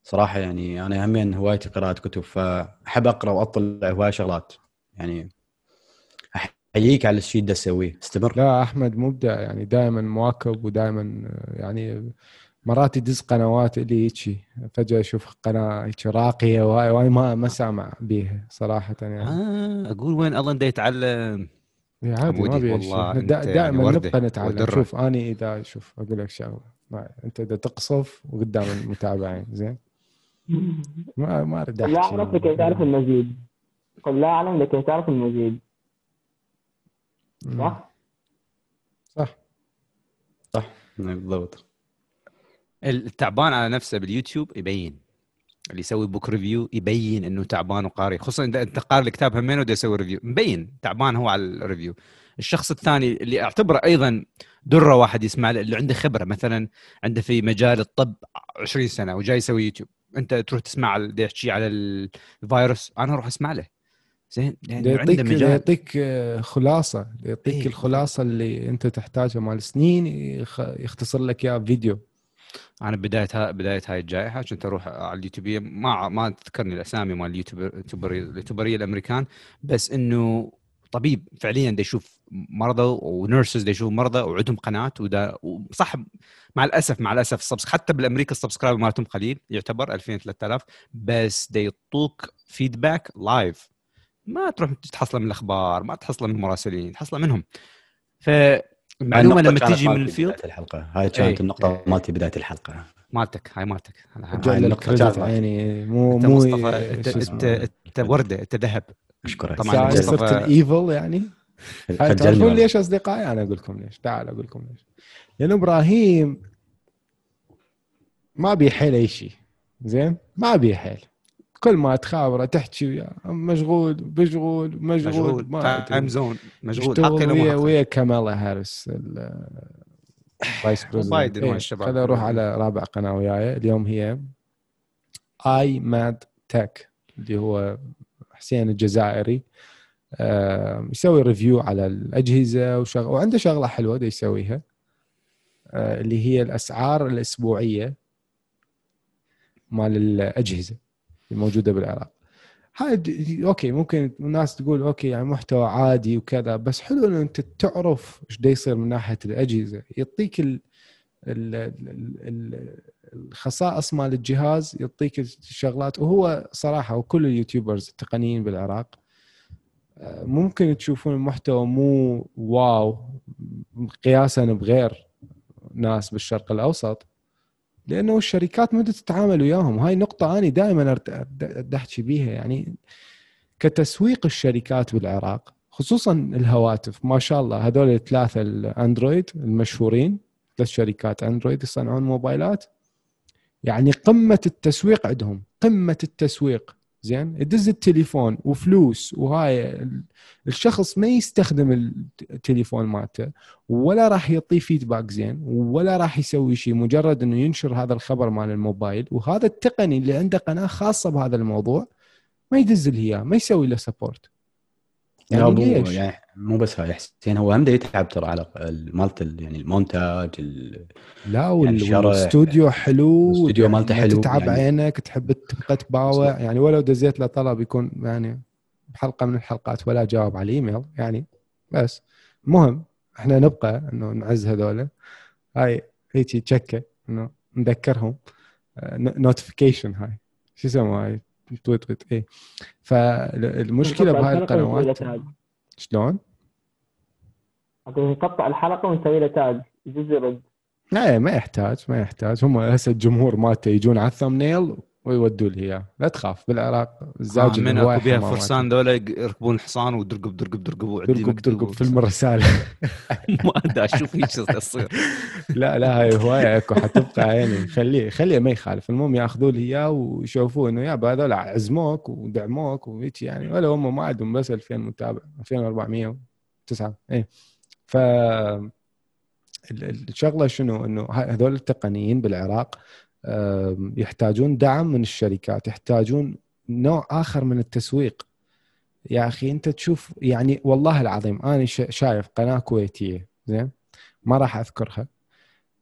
صراحة يعني أنا همين هوايتي قراءة كتب فأحب أقرأ وأطلع هواي شغلات. يعني أحييك على الشيء اللي تسويه. استمر. لا أحمد مبدع يعني دائما مواكب ودائما يعني مرات يدز قنوات اللي هيجي فجأة أشوف قناة هيك راقية وهاي وأنا ما ما سامع بيها صراحة يعني. آه أقول وين الله ده يتعلم. عادي ما والله دا- يعني دائما وردة نبقى نتعلم. ودرة. شوف اني إذا شوف أقول لك شغلة. ما- أنت إذا تقصف وقدام المتابعين زين؟ ما ما أريد لا أعرف لكي تعرف المزيد. قل لا أعلم لكي تعرف المزيد. صح؟ صح. صح. بالضبط. التعبان على نفسه باليوتيوب يبين. اللي يسوي book review يبين إنه تعبان وقاري خصوصا إذا أنت قاري الكتاب همين وده يسوي review مبين تعبان هو على ال review الشخص الثاني اللي أعتبره أيضا درة واحد يسمع له اللي عنده خبرة مثلا عنده في مجال الطب 20 سنة وجاي يسوي يوتيوب. أنت تروح تسمع يحكي على الفيروس أنا أروح أسمع له. زين يعني يعطيك مجال. يعطيك آه، خلاصة. يعطيك إيه. الخلاصة اللي أنت تحتاجها مال سنين يخ- يختصر لك اياها بفيديو أنا بداية بداية هاي الجائحة كنت أروح على اليوتيوبيه ما ما تذكرني الأسامي مال اليوتيوبر اليوتيوبريه الأمريكان بس إنه طبيب فعليا دا يشوف مرضى و nurses يشوف مرضى وعندهم قناه ودا وصح مع الاسف مع الأسف حتى بالأمريكا ال subscribe مالتهم قليل يعتبر 2000 3000 بس دا يعطوك feedback live ما تروح تحصله من الأخبار ما تحصله من المراسلين تحصله منهم. فالمعلومه النقطة لما كانت تجي من ال field بداية الحلقة. هاي كانت إيه. النقطة مالتي بداية الحلقة. مالتك هاي مالتك. هاي كانت عيني. مو أنت مو مصطفى انت انت. أنت وردة أنت ذهب. أشكرك. طبعاً صرت ال evil يعني؟ تعرفون. ليش أصدقائي؟ أنا أقول لكم ليش. تعال أقول لكم ليش. لأن إبراهيم ما بيه حيل أي شيء. زين؟ ما بيه حيل كل ما تخابره تحكي وياه. مشغول بشغول مشغول مشغول. time. zone مشغول. ويا ويا كامالا هاريس ال- ال vice president وبايدن إيه، والشباب. خليني أروح على رابع قناة وياي. اليوم هي اي ماد تك اللي هو حسين الجزائري. آه، يسوي review على الأجهزة وشغ... وعنده شغلة حلوة دا يسويها. آه، اللي هي الأسعار الأسبوعية مال الأجهزة. الموجوده بالعراق هاي okay ممكن الناس تقول okay يعني محتوى عادي وكذا بس حلو إنه أنت تعرف إيش دا يصير من ناحية الأجهزة يعطيك. ال... ال... الخصائص مال الجهاز يعطيك الشغلات وهو صراحة وكل اليوتيوبرز التقنيين بالعراق آه، ممكن تشوفون المحتوى مو واو قياسا بغير ناس بالشرق الأوسط لأنه الشركات ما تتعامل وياهم. هاي نقطة أنا دائما أحكي بيها. يعني كتسويق الشركات بالعراق خصوصا الهواتف ما شاء الله هذول الثلاثة الأندرويد المشهورين ثلاث شركات أندرويد يصنعون موبايلات يعني قمة التسويق عندهم قمة التسويق. زين؟ يدز التليفون وفلوس وهاي ال- الشخص ما يستخدم التليفون مالته. ولا راح يعطيه فيدباك زين. ولا راح يسوي شيء. مجرد إنه ينشر هذا الخبر مال الموبايل. وهذا التقني اللي عنده قناة خاصة بهذا الموضوع. ما يدز له اياه ما يسوي له سبورت يعني يعني مو ليش؟ يعني مو بس هاي حسين هو هم يتعب ترى على ال- مالت ال- يعني المونتاج ال- لا وال- يعني. والاستوديو حلو الاستوديو يعني مالته ما حلو، تتعب يعني- عينك تحب تبقى تباوع. يعني ولو دزيت له طلب يكون يعني بحلقه من الحلقات ولا جاوب على الايميل يعني بس. المهم إحنا نبقى إنه نعز هذولا هاي هيك تشكه إنه نذكرهم. notification هاي. شو يسموها هاي؟ tweet tweet اي فالمشكلة بهاي القنوات. شلون؟ نقطع الحلقة ونسوي له tag. يجوز يرد. لا ما يحتاج ما يحتاج. هم هسه الجمهور مالته يجون على ال thumbnail. ويودوا له إياه. لا تخاف بالعراق الزاجل آه من أكو حمامات. فرسان ذولا يركبون الحصان ودرقب درقب درقب مكتوب ترقب فيلم الرساله ما أدري أشوف هيك تصير لا لا هاي هواية أكو حتبقى عيني خليه خليه ما يخالف المهم ياخذوا له إياه ويشوفوه إنه يابا هذول عزموك ودعموك وهيك يعني. ولا هم ما عندهم بس 2000 متابع 2409 اي ف ال- الشغلة شنو؟ إنه هذول التقنيين بالعراق يحتاجون دعم من الشركات يحتاجون نوع آخر من التسويق. يا أخي أنت تشوف يعني والله العظيم أنا شا- شايف قناة كويتية زين؟ ما راح أذكرها.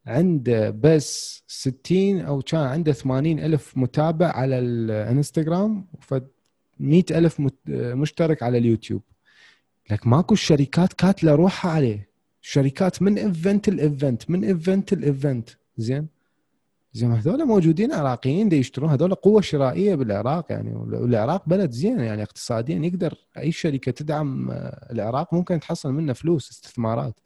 عنده بس 60 أو كان عنده 80 ألف متابع على الإنستغرام ف 100 ألف مشترك على اليوتيوب. لك ماكو الشركات كاتلة روحها عليه. الشركات من event ل event من event ل event زين؟ زين هذول موجودين عراقيين دي يشترون هذول قوة شرائية بالعراق يعني والعراق بلد زين يعني اقتصاديا يقدر أي شركة تدعم آه، العراق ممكن تحصل منه فلوس استثمارات.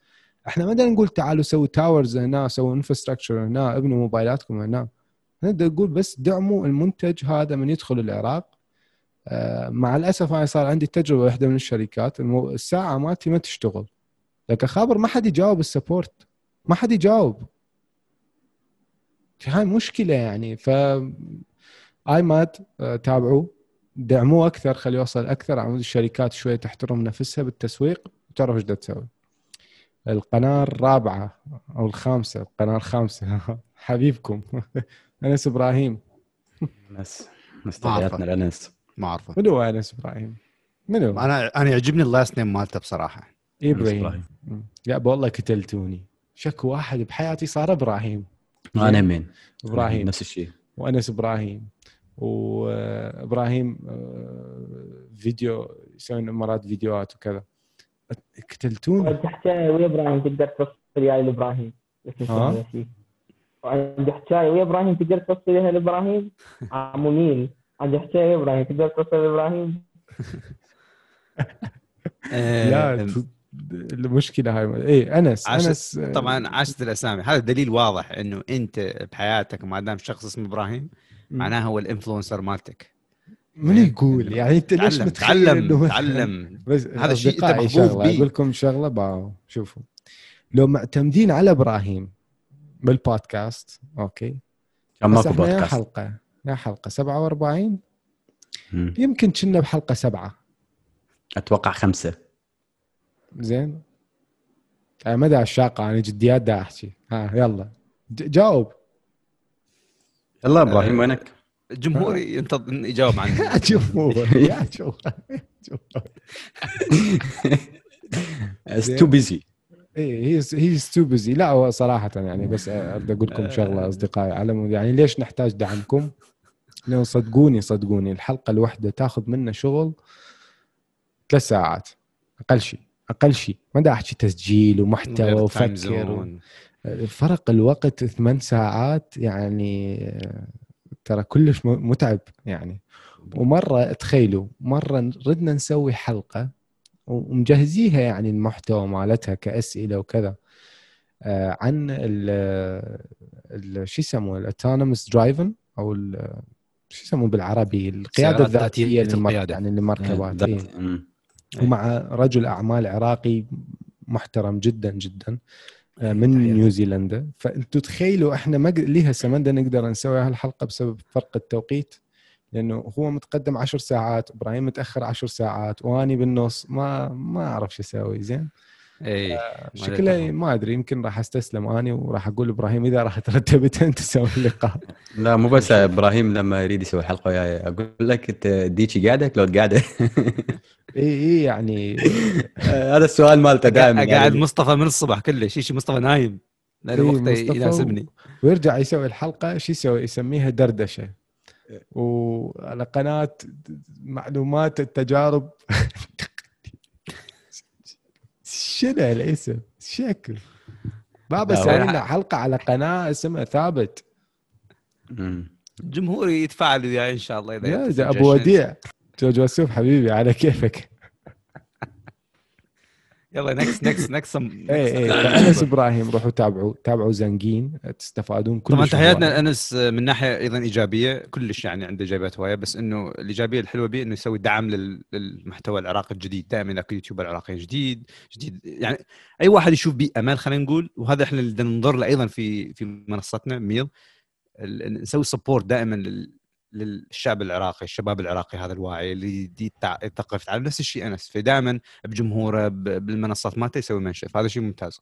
إحنا ما نقول تعالوا سووا towers هنا سووا infrastructure هنا ابنوا موبايلاتكم هنا. نقدر نقول بس دعموا المنتج هذا من يدخل العراق. آه، مع الأسف أنا صار عندي تجربة واحدة من الشركات. الساعة مالتي ما تشتغل. لك خابر ما حد يجاوب ال support ما حد يجاوب. هاي مشكلة يعني. ف اي ماد آه، تابعوه دعموه أكثر خليه يوصل أكثر. عمود الشركات شوية تحترم نفسها بالتسويق. وتعرف إيش بدها تسوي؟ القناة الرابعة أو الخامسة. القناة الخامسة. حبيبكم. أنس إبراهيم. بس بس تحياتنا لانس ما أعرفه. من هو أنس إبراهيم؟ منو؟ أنا أنا يعجبني ال last name مالته بصراحة. إبراهيم. أبا والله قتلتوني. شكو واحد بحياتي صار إبراهيم. أنا مين إبراهيم. نفس الشيء. وأنس إبراهيم. وإبراهيم آه، فيديو يسوون مرات فيديوهات وكذا. قتلتوني وعندي حكايه ويا إبراهيم تقدر توصل وياي لابراهيم. وعندي حكايه ويا إبراهيم تقدر توصل وياها لابراهيم عمو نيل عندي حكايه ويا إبراهيم تقدر توصل لابراهيم لا آه، المشكلة هاي. اي أنس عشت- أنس آه، طبعا عشت الأسامي. هذا دليل واضح إنه أنت بحياتك ما دام شخص اسمه إبراهيم معناه هو ال influencer مالتك. من يقول؟ يعني أنت ليش تعلم متخيل تعلم إنه تعلم. بس هذا الشيء محظوظ شغلة بيه. أقول لكم شغلة باو شوفوا. لو معتمدين على إبراهيم بالبودكاست أوكي كان ماكو إحنا يا بودكاست. حلقة يا حلقة 47 مم. يمكن كنا بحلقة سبعة. أتوقع خمسة. زين؟ أنا مدى الشاقه أنا جديات دا أحكي. ها يلا. جاوب. يلا إبراهيم وينك؟ جمهوري ينتظر يجاوب عن يا جمهور يا جمهور It's too busy. إيه هيز هيز تو بيزي لا هو صراحة يعني بس أريد أقول لكم شغلة أصدقائي. على يعني ليش نحتاج دعمكم؟ لأنه صدقوني صدقوني الحلقة الواحدة تاخذ منا شغل ثلاث ساعات أقل شيء أقل شيء ما دا احكي تسجيل ومحتوى وفكر zone. فرق الوقت ثمان ساعات يعني آه، ترى كلش متعب يعني ومرة تخيلوا مرة ردنا نسوي حلقة ومجهزيها يعني المحتوى مالتها كأسئلة وكذا آه، عن ال شو يسموه ال autonomous driving أو شو يسموه بالعربي القيادة الذاتية. يعني للمركبات إيه. ذات- مم. ومع رجل أعمال عراقي محترم جدا جدا آه، من. نيوزيلندا فأنتوا تخيلوا إحنا ما ق- ليه هسه ما نقدر نسوي هالحلقة بسبب فرق التوقيت؟ لأنه هو متقدم عشر ساعات إبراهيم متأخر عشر ساعات وأني بالنص ما ما أعرف شو أسوي زين؟ اي شكله ما أدري يمكن راح أستسلم اني وراح أقول إبراهيم إذا راح ترتبت أنت تسوي اللقاء. لا مو بس إبراهيم لما يريد يسوي حلقة وياي. أقول لك أنت ديتشي قاعدة كلود قاعدة؟ اي اي يعني هذا السؤال مالته دائما قاعد قاعد مصطفى من الصبح كله شيء شيء مصطفى نايم. لا إيه، وقته يناسبني. ويرجع يسوي الحلقة شو يسوي؟ يسميها دردشة. وعلى قناة معلومات التجارب شنو الاسم شكل. بابا سوي لنا حلقة على قناة اسمها ثابت. جمهوري يتفاعل وياي إن شاء الله إذا يا أبو. وديع. جورج وسوف حبيبي على كيفك؟ يلا next next next اي اي فأنس إبراهيم روحوا تابعوا تابعوا زنقين تستفادون كل طبعا تحياتنا انس من ناحية أيضا إيجابية كلش يعني عنده إيجابيات هواية بس إنه الإيجابية الحلوة به إنه يسوي دعم لل- للمحتوى العراقي الجديد. دائما أكو يوتيوبر عراقي جديد جديد يعني أي واحد يشوف بيه أمل خلينا نقول وهذا إحنا اللي ننظر له أيضا في في منصتنا ميل ال- نسوي support دائما للشعب العراقي الشباب العراقي هذا الواعي اللي يثقف يتعلم نفس الشيء أنس فدائما بجمهوره ب- بالمنصات مالته يسوي mention ف هذا شيء ممتاز.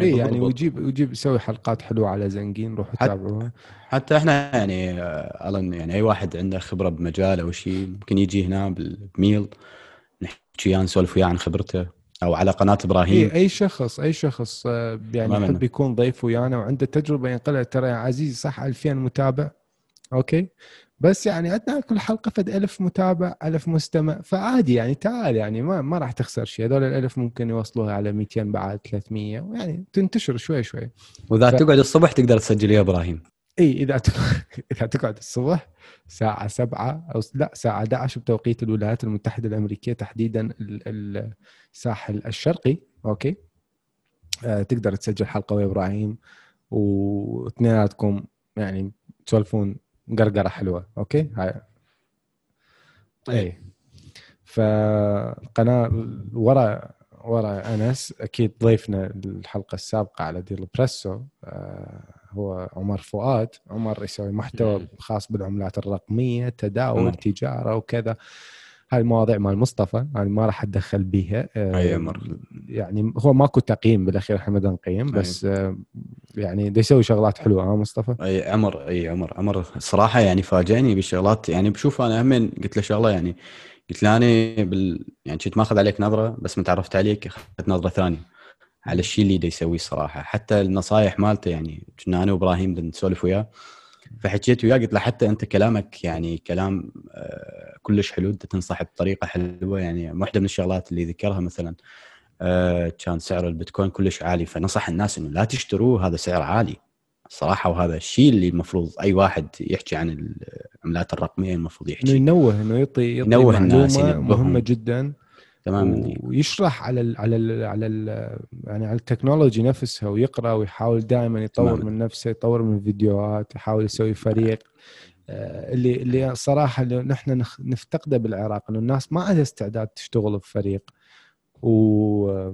إي يعني. ويجيب ويجيب يسوي حلقات حلوة على زنقين روحوا تابعوها. حتى إحنا يعني آه، الن يعني أي واحد عنده خبرة بمجال أو شيء ممكن يجي هنا بالميل نحكي وياه نسولف وياه عن خبرته أو على قناة إبراهيم. إي أي شخص أي شخص آه، يعني. يحب يكون ضيف ويانا وعنده تجربة ينقلها ترى يا عزيز صح؟ 2000 متابع. أوكي. بس يعني عندنا كل حلقة فد ألف متابع ألف مستمع فعادي يعني تعال يعني ما ما راح تخسر شيء. هذول الألف ممكن يوصلوها على 200 بعد 300 ويعني تنتشر شوي شوي. وإذا ف- تقعد الصبح تقدر تسجل يا إبراهيم. إي إذا إذا تقعد الصبح الساعة 7 أو لا الساعة 11 بتوقيت الولايات المتحدة الأمريكية تحديدا ال- ال- الساحل الشرقي. أوكي. آه تقدر تسجل حلقة ويا إبراهيم واثنيناتكم يعني تسولفون قرقره حلوة. أوكي؟ هاي. اي فالقناه ورا ورا أنس أكيد ضيفنا الحلقة السابقة على ديل بريسو آه هو عمر فؤاد. عمر يسوي محتوى. خاص بالعملات الرقمية تداول. تجارة وكذا. هاي المواضيع مال مصطفى أنا ما راح أتدخل بيها. آه، أي أمر. يعني هو ماكو تقييم بالأخير إحنا بدنا نقيم بس آه، يعني دا يسوي شغلات حلوة ها مصطفى؟ أي عمر أي عمر. عمر صراحة يعني فاجئني بالشغلات. يعني بشوف أنا هم قلت له شغلة يعني. قلت له أنا بال يعني كنت ماخذ عليك نظرة بس ما تعرفت عليك أخذت نظرة ثانية على الشيء اللي دا يسويه صراحة. حتى النصائح مالته يعني كنا أنا وإبراهيم نسولف وياه. فحكيت وياه قلت له حتى أنت كلامك يعني كلام آه، كلش حلو. أنت تنصح بطريقة حلوة يعني واحدة من الشغلات اللي ذكرها مثلا. آه، كان سعر البيتكوين كلش عالي. فنصح الناس إنه لا تشتروه هذا سعر عالي. صراحة وهذا الشيء اللي المفروض أي واحد يحكي عن العملات الرقمية المفروض إنه يحكي ينوه إنه يعطي ينوه الناس،. مهمة جدا. تماما. ويشرح على ال على ال على ال يعني على التكنولوجي نفسها ويقرأ ويحاول دائما يطور تماماً. من نفسه يطور من الفيديوهات يحاول يسوي فريق. آه، اللي اللي صراحة اللي نحن نفتقده بالعراق إنه الناس ما عندها استعداد تشتغل بفريق. و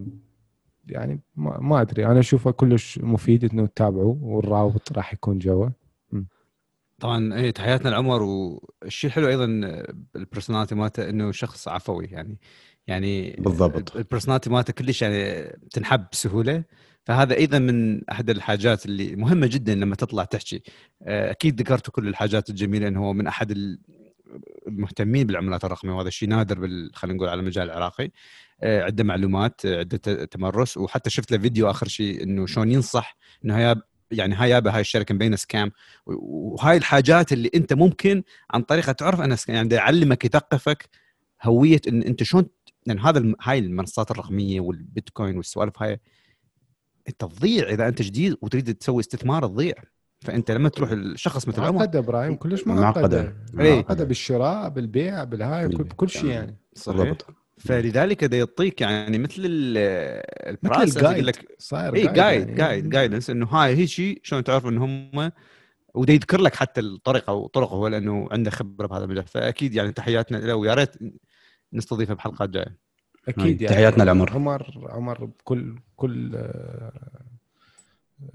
يعني ما, أدري. أنا أشوفه كلش مفيد إنه تتابعوا والرابط راح يكون جوا. طبعا إيه تحياتنا لعمر. والشيء الحلو أيضا بالبرسوناليتي مالته إنه شخص عفوي يعني. يعني بالضبط. البرسوناليتي مالته كلش يعني تنحب بسهولة. فهذا أيضا من أحد الحاجات اللي مهمة جدا لما تطلع تحكي. آه، أكيد ذكرتوا كل الحاجات الجميلة إنه هو من أحد ال- المهتمين بالعملات الرقمية وهذا الشيء نادر بال خلينا نقول على المجال العراقي. عنده معلومات آه، عنده تمرس. وحتى شفت له فيديو آخر شيء إنه شلون ينصح إنه هي يعني هاي يابا هاي الشركة مبينة سكام. وهاي الحاجات اللي أنت ممكن عن طريقها تعرف انها سكام يعني يعلمك يثقفك هوية إن أنت شلون لأن هذا الم- هاي المنصات الرقمية والبيتكوين والسوالف هاي أنت تضيع إذا أنت جديد وتريد تسوي استثمار تضيع. فأنت لما تروح الشخص مثل عمر معقدة إبراهيم كلش معقدة. معقدة. إيه. معقدة بالشراء بالبيع بالهاي كل, كل شيء يعني. صحيح. فلذلك دا يعطيك يعني مثل ال مثل البراس يقول ال guide لك صاير اي guide. guide guidance إنه هاي هي شيء شلون تعرف إن هم وده يذكر لك حتى الطريقة وطرقه هو لأنه عنده خبرة بهذا المجال فأكيد يعني تحياتنا له ويا ريت نستضيفه بحلقات جاية أكيد يعني تحياتنا لعمر. عمر عمر بكل كل آه،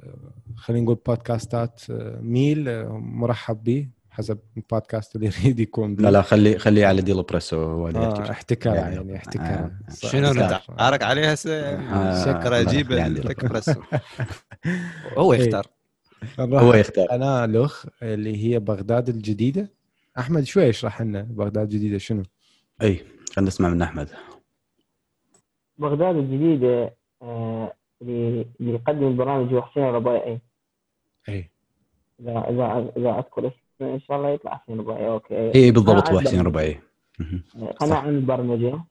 آه، خلينا نقول بودكاستات آه، ميل مرحب به حسب البودكاست اللي يريد يكون. لا لا خلي خلي على ديلو بريسو هو اللي آه. احتكار يعني- يعني احتكار آه. شنو. نتعارك عليه هسه آه، شكرا أجيب هو إيه. يختار هو يختار قناه لخ اللي هي بغداد الجديدة أحمد شوي اشرح لنا بغداد الجديدة شنو؟ إي خلينا نسمع من أحمد بغداد الجديدة آه، اللي يقدم البرامج هو حسين الربيعي إي إذا إذا إذا أذكر اسمه إن شاء الله يطلع حسين الربيعي أوكي. اي بالضبط هو. حسين مهم. قناة صح. عن البرمجة.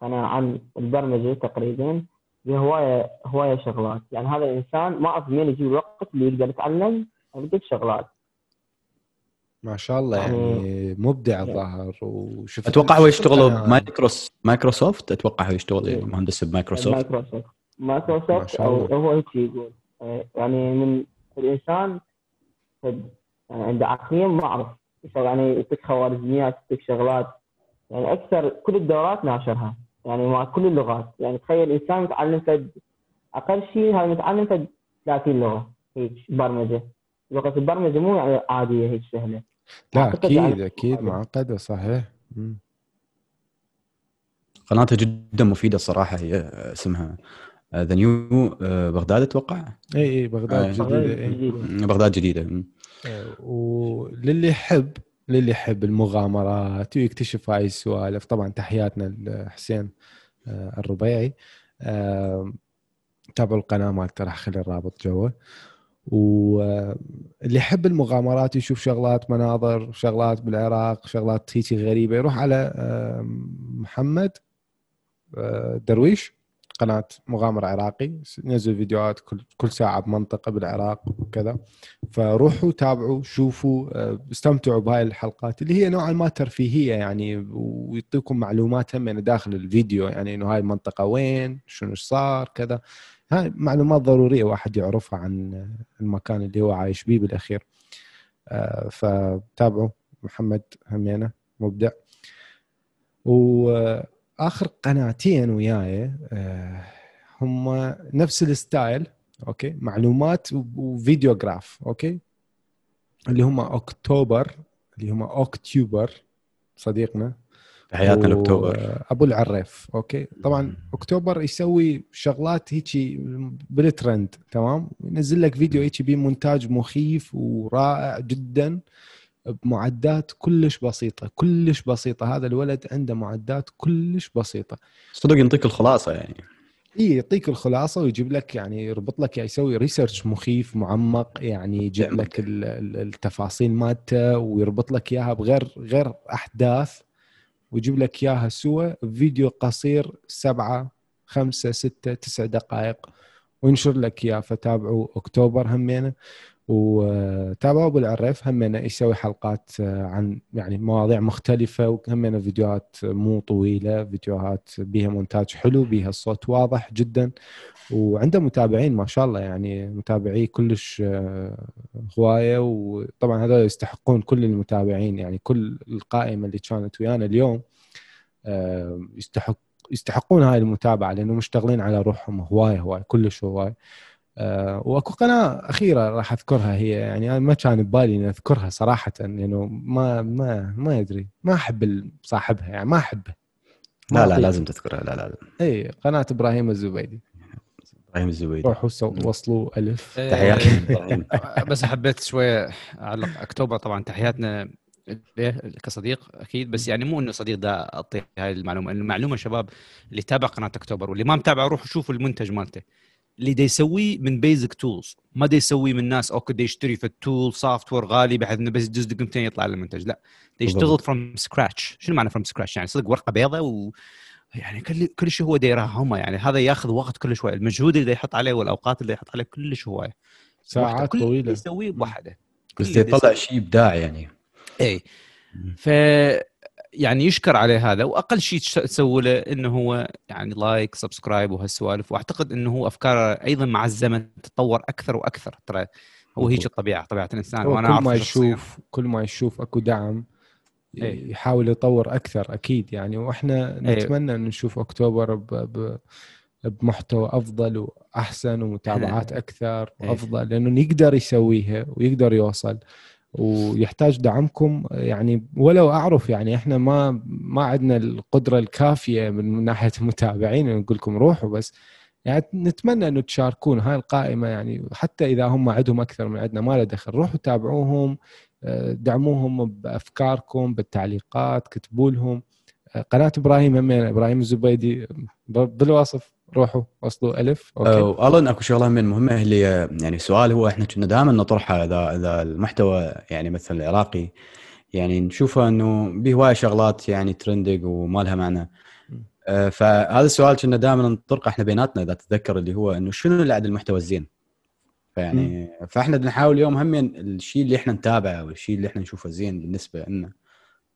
قناة عن البرمجة تقريبا. بهواية هواية شغلات. يعني هذا الإنسان ما أعرف منين يجيب الوقت اللي يقدر يتعلم عدة شغلات. ما شاء الله يعني مبدع الظاهر وشفت أتوقع هو يشتغل بمايكروس مايكروسوفت؟ أتوقع هو يشتغل مهندس بمايكروسوفت. مايكروسوفت. ما مايكروسوفت شاء أو الله. هو هيك يقول. يعني من يعني عنده عقلية ما أعرف. يسوي يعني يعطيك خوارزميات يعطيك شغلات. يعني أكثر كل الدورات ناشرها. يعني مع كل اللغات. يعني تخيل إنسان متعلم فد أقل شيء هاي متعلم فد 30 لغة هيك برمجة. لغة البرمجة مو يعني عادية هيك سهلة. لا أكيد يعني- أكيد. معقدة صحيح. مم. قناته جدا مفيدة صراحة هي اسمها the new بغداد أتوقع؟ اي اي بغداد آه. جديدة إي. جديدة. بغداد جديدة. آه، وللي يحب للي يحب المغامرات ويكتشف هاي السوالف. طبعا تحياتنا لحسين آه، الربيعي. آه، تابعوا القناة مالته راح أخلي الرابط جوا واللي يحب المغامرات يشوف شغلات مناظر شغلات بالعراق شغلات هيك غريبة. يروح على آه، محمد آه، درويش. قناة مغامرة عراقي ينزل فيديوهات كل كل ساعة بمنطقة بالعراق وكذا. فروحوا تابعوا شوفوا آه، استمتعوا بهاي الحلقات اللي هي نوعا ما ترفيهية يعني ويعطيكم معلومات هم يعني داخل الفيديو يعني إنه هاي المنطقة وين شنو صار كذا. هاي معلومات ضرورية واحد يعرفها عن المكان اللي هو عايش بيه بالأخير. آه، فتابعوا. محمد همينة مبدع. واخر قناتين وياي آه، هم نفس الستايل أوكي؟ معلومات و videograph أوكي؟ اللي هم أكتوبر اللي هم اوكتوبر صديقنا. تحياتنا و- لأكتوبر أبو العريف أوكي؟ طبعا أكتوبر يسوي شغلات هيجي بالترند تمام؟ ينزل لك فيديو هيجي بمونتاج مخيف ورائع جدا. بمعدات كلش بسيطة كلش بسيطة. هذا الولد عنده معدات كلش بسيطة. صدق ينطيك الخلاصة يعني. إي يعطيك الخلاصة ويجيب لك يعني يربط لك يعني يسوي research مخيف معمق يعني يجيب. لك ال- ال- التفاصيل مالته ويربط لك إياها بغير غير أحداث. ويجيب لك إياها سوا فيديو قصير سبعة خمسة ستة تسع دقائق. وينشر لك إياه فتابعوا أكتوبر همينة. وتابعوا أبو العريف همينه يسوي حلقات آه، عن يعني مواضيع مختلفة وهمينه فيديوهات مو طويلة فيديوهات بيها مونتاج حلو بيها الصوت واضح جدا وعنده متابعين ما شاء الله يعني متابعيه كلش آه، هواية وطبعا هذول يستحقون كل المتابعين يعني كل القائمة اللي كانت ويانا اليوم آه، يستحق يستحقون هاي المتابعة لأنه مشتغلين على روحهم هواية هواية كلش هواية. وأكو قناة أخيرة راح أذكرها هي يعني أنا ما كان ببالي إني أذكرها صراحة لأنه ما ما ما ادري ما أحب صاحبها يعني ما احبه ما لا لا. لازم تذكرها لا لا لا. إي قناة إبراهيم الزبيدي. إبراهيم الزبيدي. روحوا وصلوا ألف. تحياتنا. بس حبيت شوية أعلق أكتوبر طبعا تحياتنا ليه كصديق أكيد بس يعني مو إنه صديق ده أعطيه هاي المعلومة انه معلومه شباب اللي تابع قناة أكتوبر واللي ما متابع روحوا شوفوا المنتج مالته. اللي دا يسويه من basic tools ما دا يسويه من ناس أوكي دا يشتري في ال tool software غالي بحيث إنه بس يدز دقيقتين يطلع المنتج لا. دا يشتغل. from scratch شنو معنى from scratch يعني صدق ورقة بيضاء و يعني كل كل شيء هو دايرها هم. يعني هذا ياخذ وقت كل شوي المجهود اللي دا يحط عليه والأوقات اللي يحط عليه كلش هوايه ساعات كل طويلة. يسويه بوحده بس يطلع شيء ابداع يعني. اي ف يعني يشكر عليه هذا وأقل شيء تسوي له إنه هو يعني like subscribe وهالسوالف وأعتقد إنه هو أفكاره أيضا مع الزمن تتطور أكثر وأكثر ترى هو هيك الطبيعة طبيعة الإنسان وأنا كل ما. يشوف كل ما يشوف أكو دعم إيه. يحاول يطور أكثر أكيد يعني وإحنا إيه. نتمنى ان نشوف أكتوبر ب... ب... بمحتوى أفضل وأحسن ومتابعات أكثر إيه. وأفضل لأنه يقدر يسويها ويقدر يوصل ويحتاج دعمكم. يعني ولو أعرف يعني إحنا ما ما عندنا القدرة الكافية من ناحية المتابعين إن نقول لكم روحوا بس. يعني نتمنى إنه تشاركون هاي القائمة. يعني حتى إذا هم عندهم أكثر من عندنا ما له دخل روحوا تابعوهم آه، دعموهم بأفكاركم بالتعليقات كتبوا لهم. آه، قناة إبراهيم همين إبراهيم الزبيدي بالوصف. روحوا وصلوا ألف أوكي. الون أكو شغلة من مهمة اللي يعني سؤال هو إحنا كنا دائما نطرحه اذا اذا المحتوى يعني مثلا العراقي. يعني نشوفه إنه به هوايه شغلات يعني ترندق وما لها معنى. آه، فهذا السؤال كنا دائما نطرقه إحنا بيناتنا إذا تتذكر اللي هو إنه شنو اللي عند المحتوى الزين؟ فيعني فإحنا بنحاول اليوم هم الشيء اللي إحنا نتابعه والشيء اللي إحنا نشوفه زين بالنسبة لنا.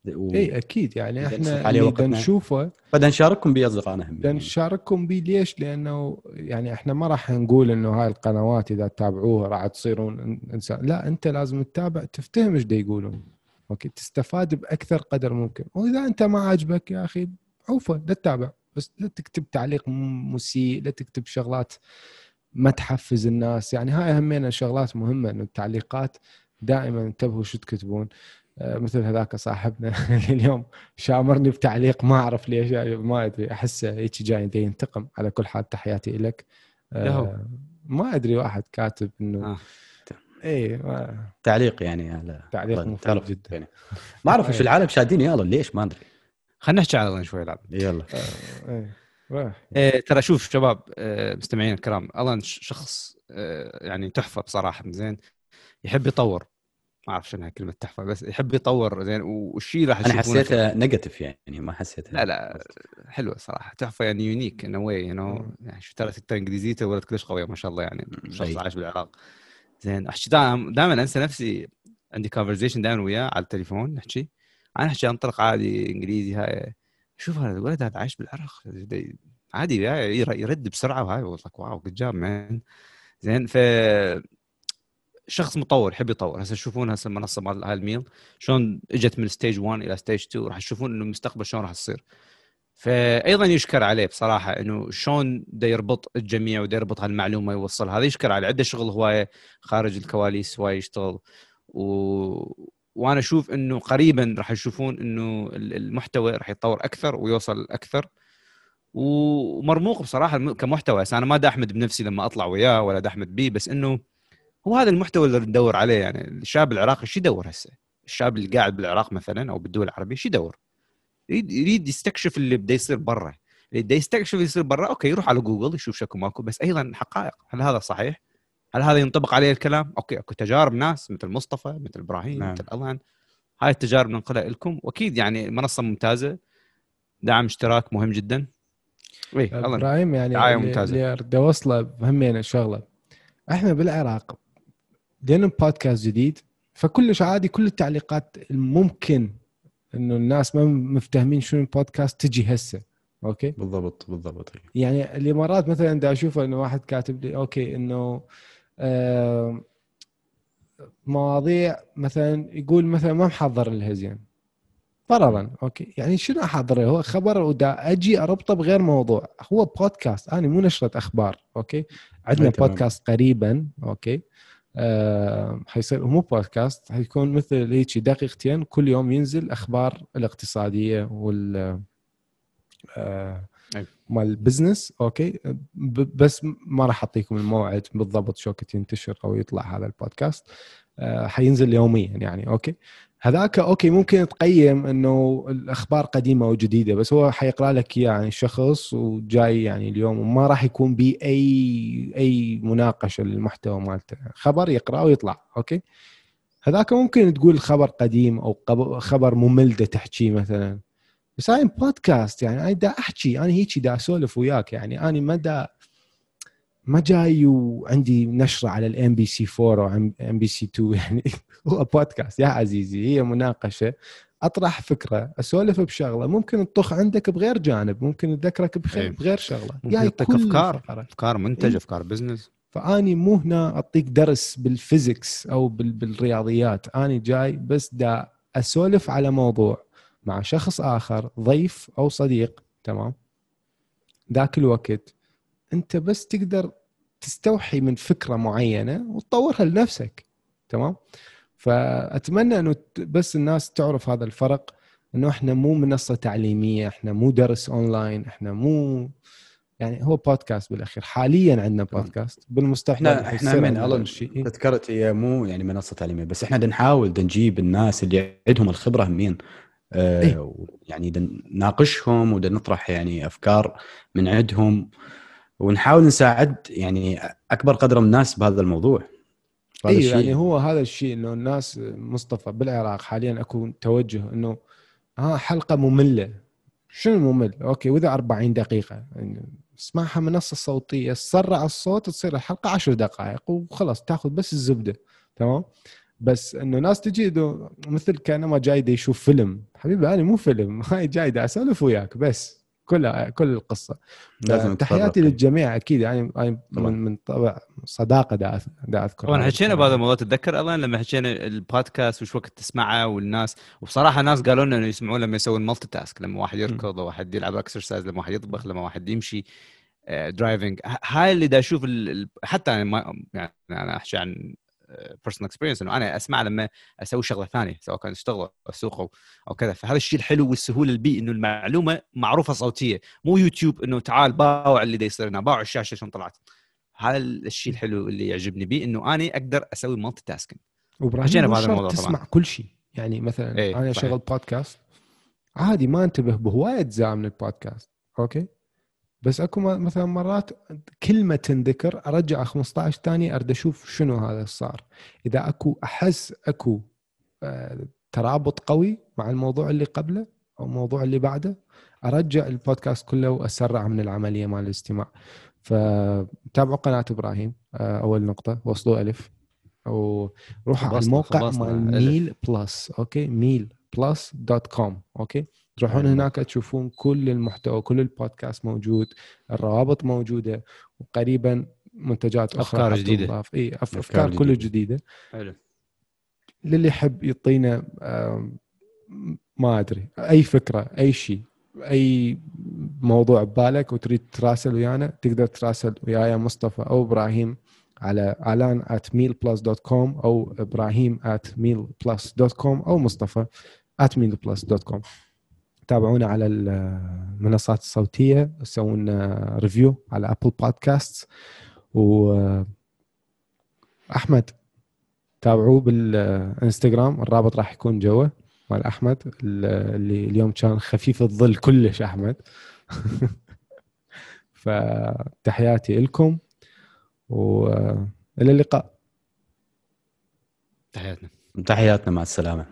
و- اي أكيد يعني إحنا اللي. نشوفه بدنا نشارككم باصدقائنا هم بدنا نشارككم به ليش؟ لأنه يعني إحنا ما راح نقول إنه هاي القنوات إذا تتابعوها راح تصيرون انسان، لا أنت لازم تتابع تفتهم إيش يقولون. أوكي تستفاد بأكثر قدر ممكن، وإذا أنت ما عاجبك يا أخي عوفه لا تتابع بس لا تكتب تعليق مسيء، لا تكتب شغلات ما تحفز الناس، يعني هاي همينة شغلات مهمة انه التعليقات دائما انتبهوا شو تكتبون. آه، مثل هذاك صاحبنا اليوم شامرني بتعليق ما أعرف ليش يعني ما أدري احسه هيك جاي دي ينتقم على كل حال تحياتي لك. آه ما أدري واحد كاتب إنه آه. اي ما- تعليق يعني على تعليق الله، مفيد جدا. يعني. ما أعرف وش العالم شادين يلا ليش ما أدري خلينا نحكي على شوي الان يلا آه، إيه. إيه ترى شوف شباب آه، مستمعين الكرام الآن شخص آه، يعني تحفة بصراحة زين يحب يطور ما أعرف شنو كلمة تحفة بس يحب يطور زين والشيء راح أنا حسيتها negative يعني ما حسيتها لا لا حلوة صراحة تحفة يعني unique in way you know يعني شو ترى تكتب انجليزيته ولد كلش قوية ما شاء الله يعني شخص. عايش بالعراق. زين أحكي دائما أنسى نفسي عندي conversation دائما وياه على التليفون نحكي. أنا أحكي انطلق عادي إنجليزي هاي شوف هذا الولد هذا عايش بالعراق عادي ير- يرد بسرعة وهاي لك wow good job man زين ف شخص مطور يحب يطور. هسه تشوفون هسه المنصه مال هاي الميل شلون إجت من stage 1 إلى stage 2 راح تشوفون إنه المستقبل شلون راح تصير. فايضا يشكر عليه بصراحة إنه شلون دا يربط الجميع ودا يربط هالمعلومة يوصل هذا يشكر عليه عنده شغل هواية خارج الكواليس هواية يشتغل. و... وأنا أشوف إنه قريبا راح يشوفون إنه ال- المحتوى راح يتطور أكثر ويوصل أكثر. ومرموق بصراحة كمحتوى. أنا ما دا أحمد بنفسي لما أطلع وياه ولا دا أحمد بيه بس إنه هو هذا المحتوى اللي ندور عليه يعني الشاب العراقي شو يدور هسه؟ الشاب اللي قاعد بالعراق مثلا أو بالدول العربية شو يدور؟ يريد يريد يستكشف اللي بده يصير برا اللي بده يستكشف اللي يصير برا أوكي يروح على جوجل يشوف شكو ماكو بس أيضا حقائق هل هذا صحيح؟ هل هذا ينطبق عليه الكلام؟ أوكي اكو تجارب ناس مثل مصطفى مثل إبراهيم نعم. مثل اذان هاي التجارب ننقلها لكم وأكيد يعني منصة ممتازة دعم اشتراك مهم جدا اي الله إبراهيم يعني دعاية اللي- ممتازة. اللي أريد أوصله همين شغله إحنا بالعراق لنا بودكاست جديد فكلش عادي كل التعليقات الممكن إنه الناس ما مفتهمين شنو البودكاست تجي هسه. أوكي؟ بالضبط بالضبط. يعني اللي مرات مثلا دا أشوف إنه واحد كاتب لي أوكي إنه آه مواضيع مثلا يقول مثلا ما محضر الهزيان. فرضا أوكي. يعني شنو أحضره؟ هو خبر ودا أجي أربطه بغير موضوع. هو بودكاست أنا مو نشرة أخبار أوكي. عندنا. بودكاست قريبا أوكي. آه حيصير مو بودكاست حيكون مثل هيك دقيقتين كل يوم ينزل أخبار الاقتصادية وال آه أي. مال ال business أوكي؟ بس ما راح أعطيكم الموعد بالضبط شو وقت ينتشر أو يطلع هذا البودكاست. آه حينزل يوميا يعني أوكي؟ هذاك أوكي ممكن تقيم إنه الأخبار قديمة وجديدة بس هو حيقرأ لك إياه يعني شخص وجاي يعني اليوم وما راح يكون بي أي اي مناقشة للمحتوى مالته. خبر يقرأ ويطلع أوكي؟ هذاك ممكن تقول خبر قديم أو خبر ممل دا تحكيه مثلا. بس هاي بودكاست يعني أنا دا أحكي أنا هيك دا أسولف وياك يعني أنا ما دا ما جاي وعندي نشرة على الام بي سي 4 أو ام بي سي 2 يعني هو بودكاست يا عزيزي هي مناقشة أطرح فكرة أسولف بشغلة ممكن تطخ عندك بغير جانب ممكن تذكرك بخ- إيه. بغير شغلة ممكن يعطيك. فقرة. أفكار منتج إيه. أفكار business فأني مو هنا أعطيك درس بال physics أو بال- بالرياضيات أني جاي بس دا أسولف على موضوع مع شخص آخر ضيف أو صديق تمام ذاك الوقت أنت بس تقدر تستوحي من فكرة معينة وتطورها لنفسك تمام؟ فأتمنى إنه بس الناس تعرف هذا الفرق إنه إحنا مو منصة تعليمية إحنا مو درس أونلاين إحنا مو يعني هو بودكاست بالأخير. حاليا عندنا بودكاست بالمستقبل إحنا إحنا حيصير من الله شيء. تذكرت هي مو يعني منصة تعليمية بس إحنا نحاول نجيب الناس اللي عندهم الخبرة همين آه إيه. يعني نناقشهم وبدنا نطرح يعني أفكار من عندهم. ونحاول نساعد يعني أكبر قدر من الناس بهذا الموضوع. هذا اي الشيء. يعني هو هذا الشيء إنه الناس مصطفى بالعراق حاليا أكو توجه إنه ها حلقة مملة. شنو ممل؟ أوكي وإذا 40 دقيقة. يعني اسمعها منصة صوتية تسرع الصوت تصير الحلقة 10 دقائق وخلاص تأخذ بس الزبدة. تمام؟ بس إنه ناس تجي مثل كأنما جاي يشوف فيلم. حبيبي أنا مو فيلم هاي جاي أسولف وياك بس. كل كل القصة لازم تحياتي نتفرق. للجميع أكيد يعني. من من طبع صداقة دا دا أذكر طبعا حكينا. بهذا الموضوع تتذكر أيضا لما حكينا البودكاست وش وقت تسمعه والناس وبصراحة ناس قالوا لنا إنه يسمعون لما يسوون multitask لما واحد يركض واحد يلعب exercise لما واحد يطبخ لما واحد يمشي driving هاي اللي دا أشوف حتى أنا ما يعني أنا أحكي عن personal experience إنه أنا أسمع لما أسوي شغلة ثانية سواء كان أشتغل أو أسوق أو كذا. فهذا الشيء الحلو والسهولة اللي بيه إنه المعلومة معروفة صوتية. مو يوتيوب إنه تعال باوع اللي دا يصير هنا باوع الشاشة شلون طلعت. هذا الشيء الحلو اللي يعجبني بيه إنه أنا أقدر أسوي multitasking وابراهيم بهذا الموضوع تسمع طبعاً. كل شيء. يعني مثلا إيه، أنا صحيح. شغل بودكاست عادي ما أنتبه بهواية اجزاء من البودكاست okay؟ بس اكو مثلا مرات كلمة تنذكر ارجع 15 ثانية ارد أشوف شنو هذا صار اذا اكو احس اكو آه، ترابط قوي مع الموضوع اللي قبله أو الموضوع اللي بعده ارجع البودكاست كله واسرع من العملية مال الاستماع فتابعوا قناة إبراهيم آه، أول نقطة وصلوا ألف وروحوا على الموقع. مال. Meal Plus okay Meal Plus dot com okay تروحون حلو. هناك تشوفون كل المحتوى كل البودكاست موجود الروابط موجودة وقريبا منتجات أخرى جديدة. تضاف. اي أف- أفكار أفكار كلها جديدة. جديدة حلو للي يحب يعطينا ما أدري أي فكرة أي شيء أي موضوع ببالك وتريد تراسل ويانا تقدر تراسل وياي مصطفى أو إبراهيم على علان at mealplus.com أو إبراهيم at mealplus.com أو مصطفى at mealplus.com تابعونا على المنصات الصوتية سووا review على Apple Podcast و أحمد تابعوه بالإنستغرام الرابط راح يكون جوا مال أحمد اللي اليوم كان خفيف الظل كلش أحمد. فتحياتي لكم والى اللقاء. تحياتنا. تحياتنا مع السلامة.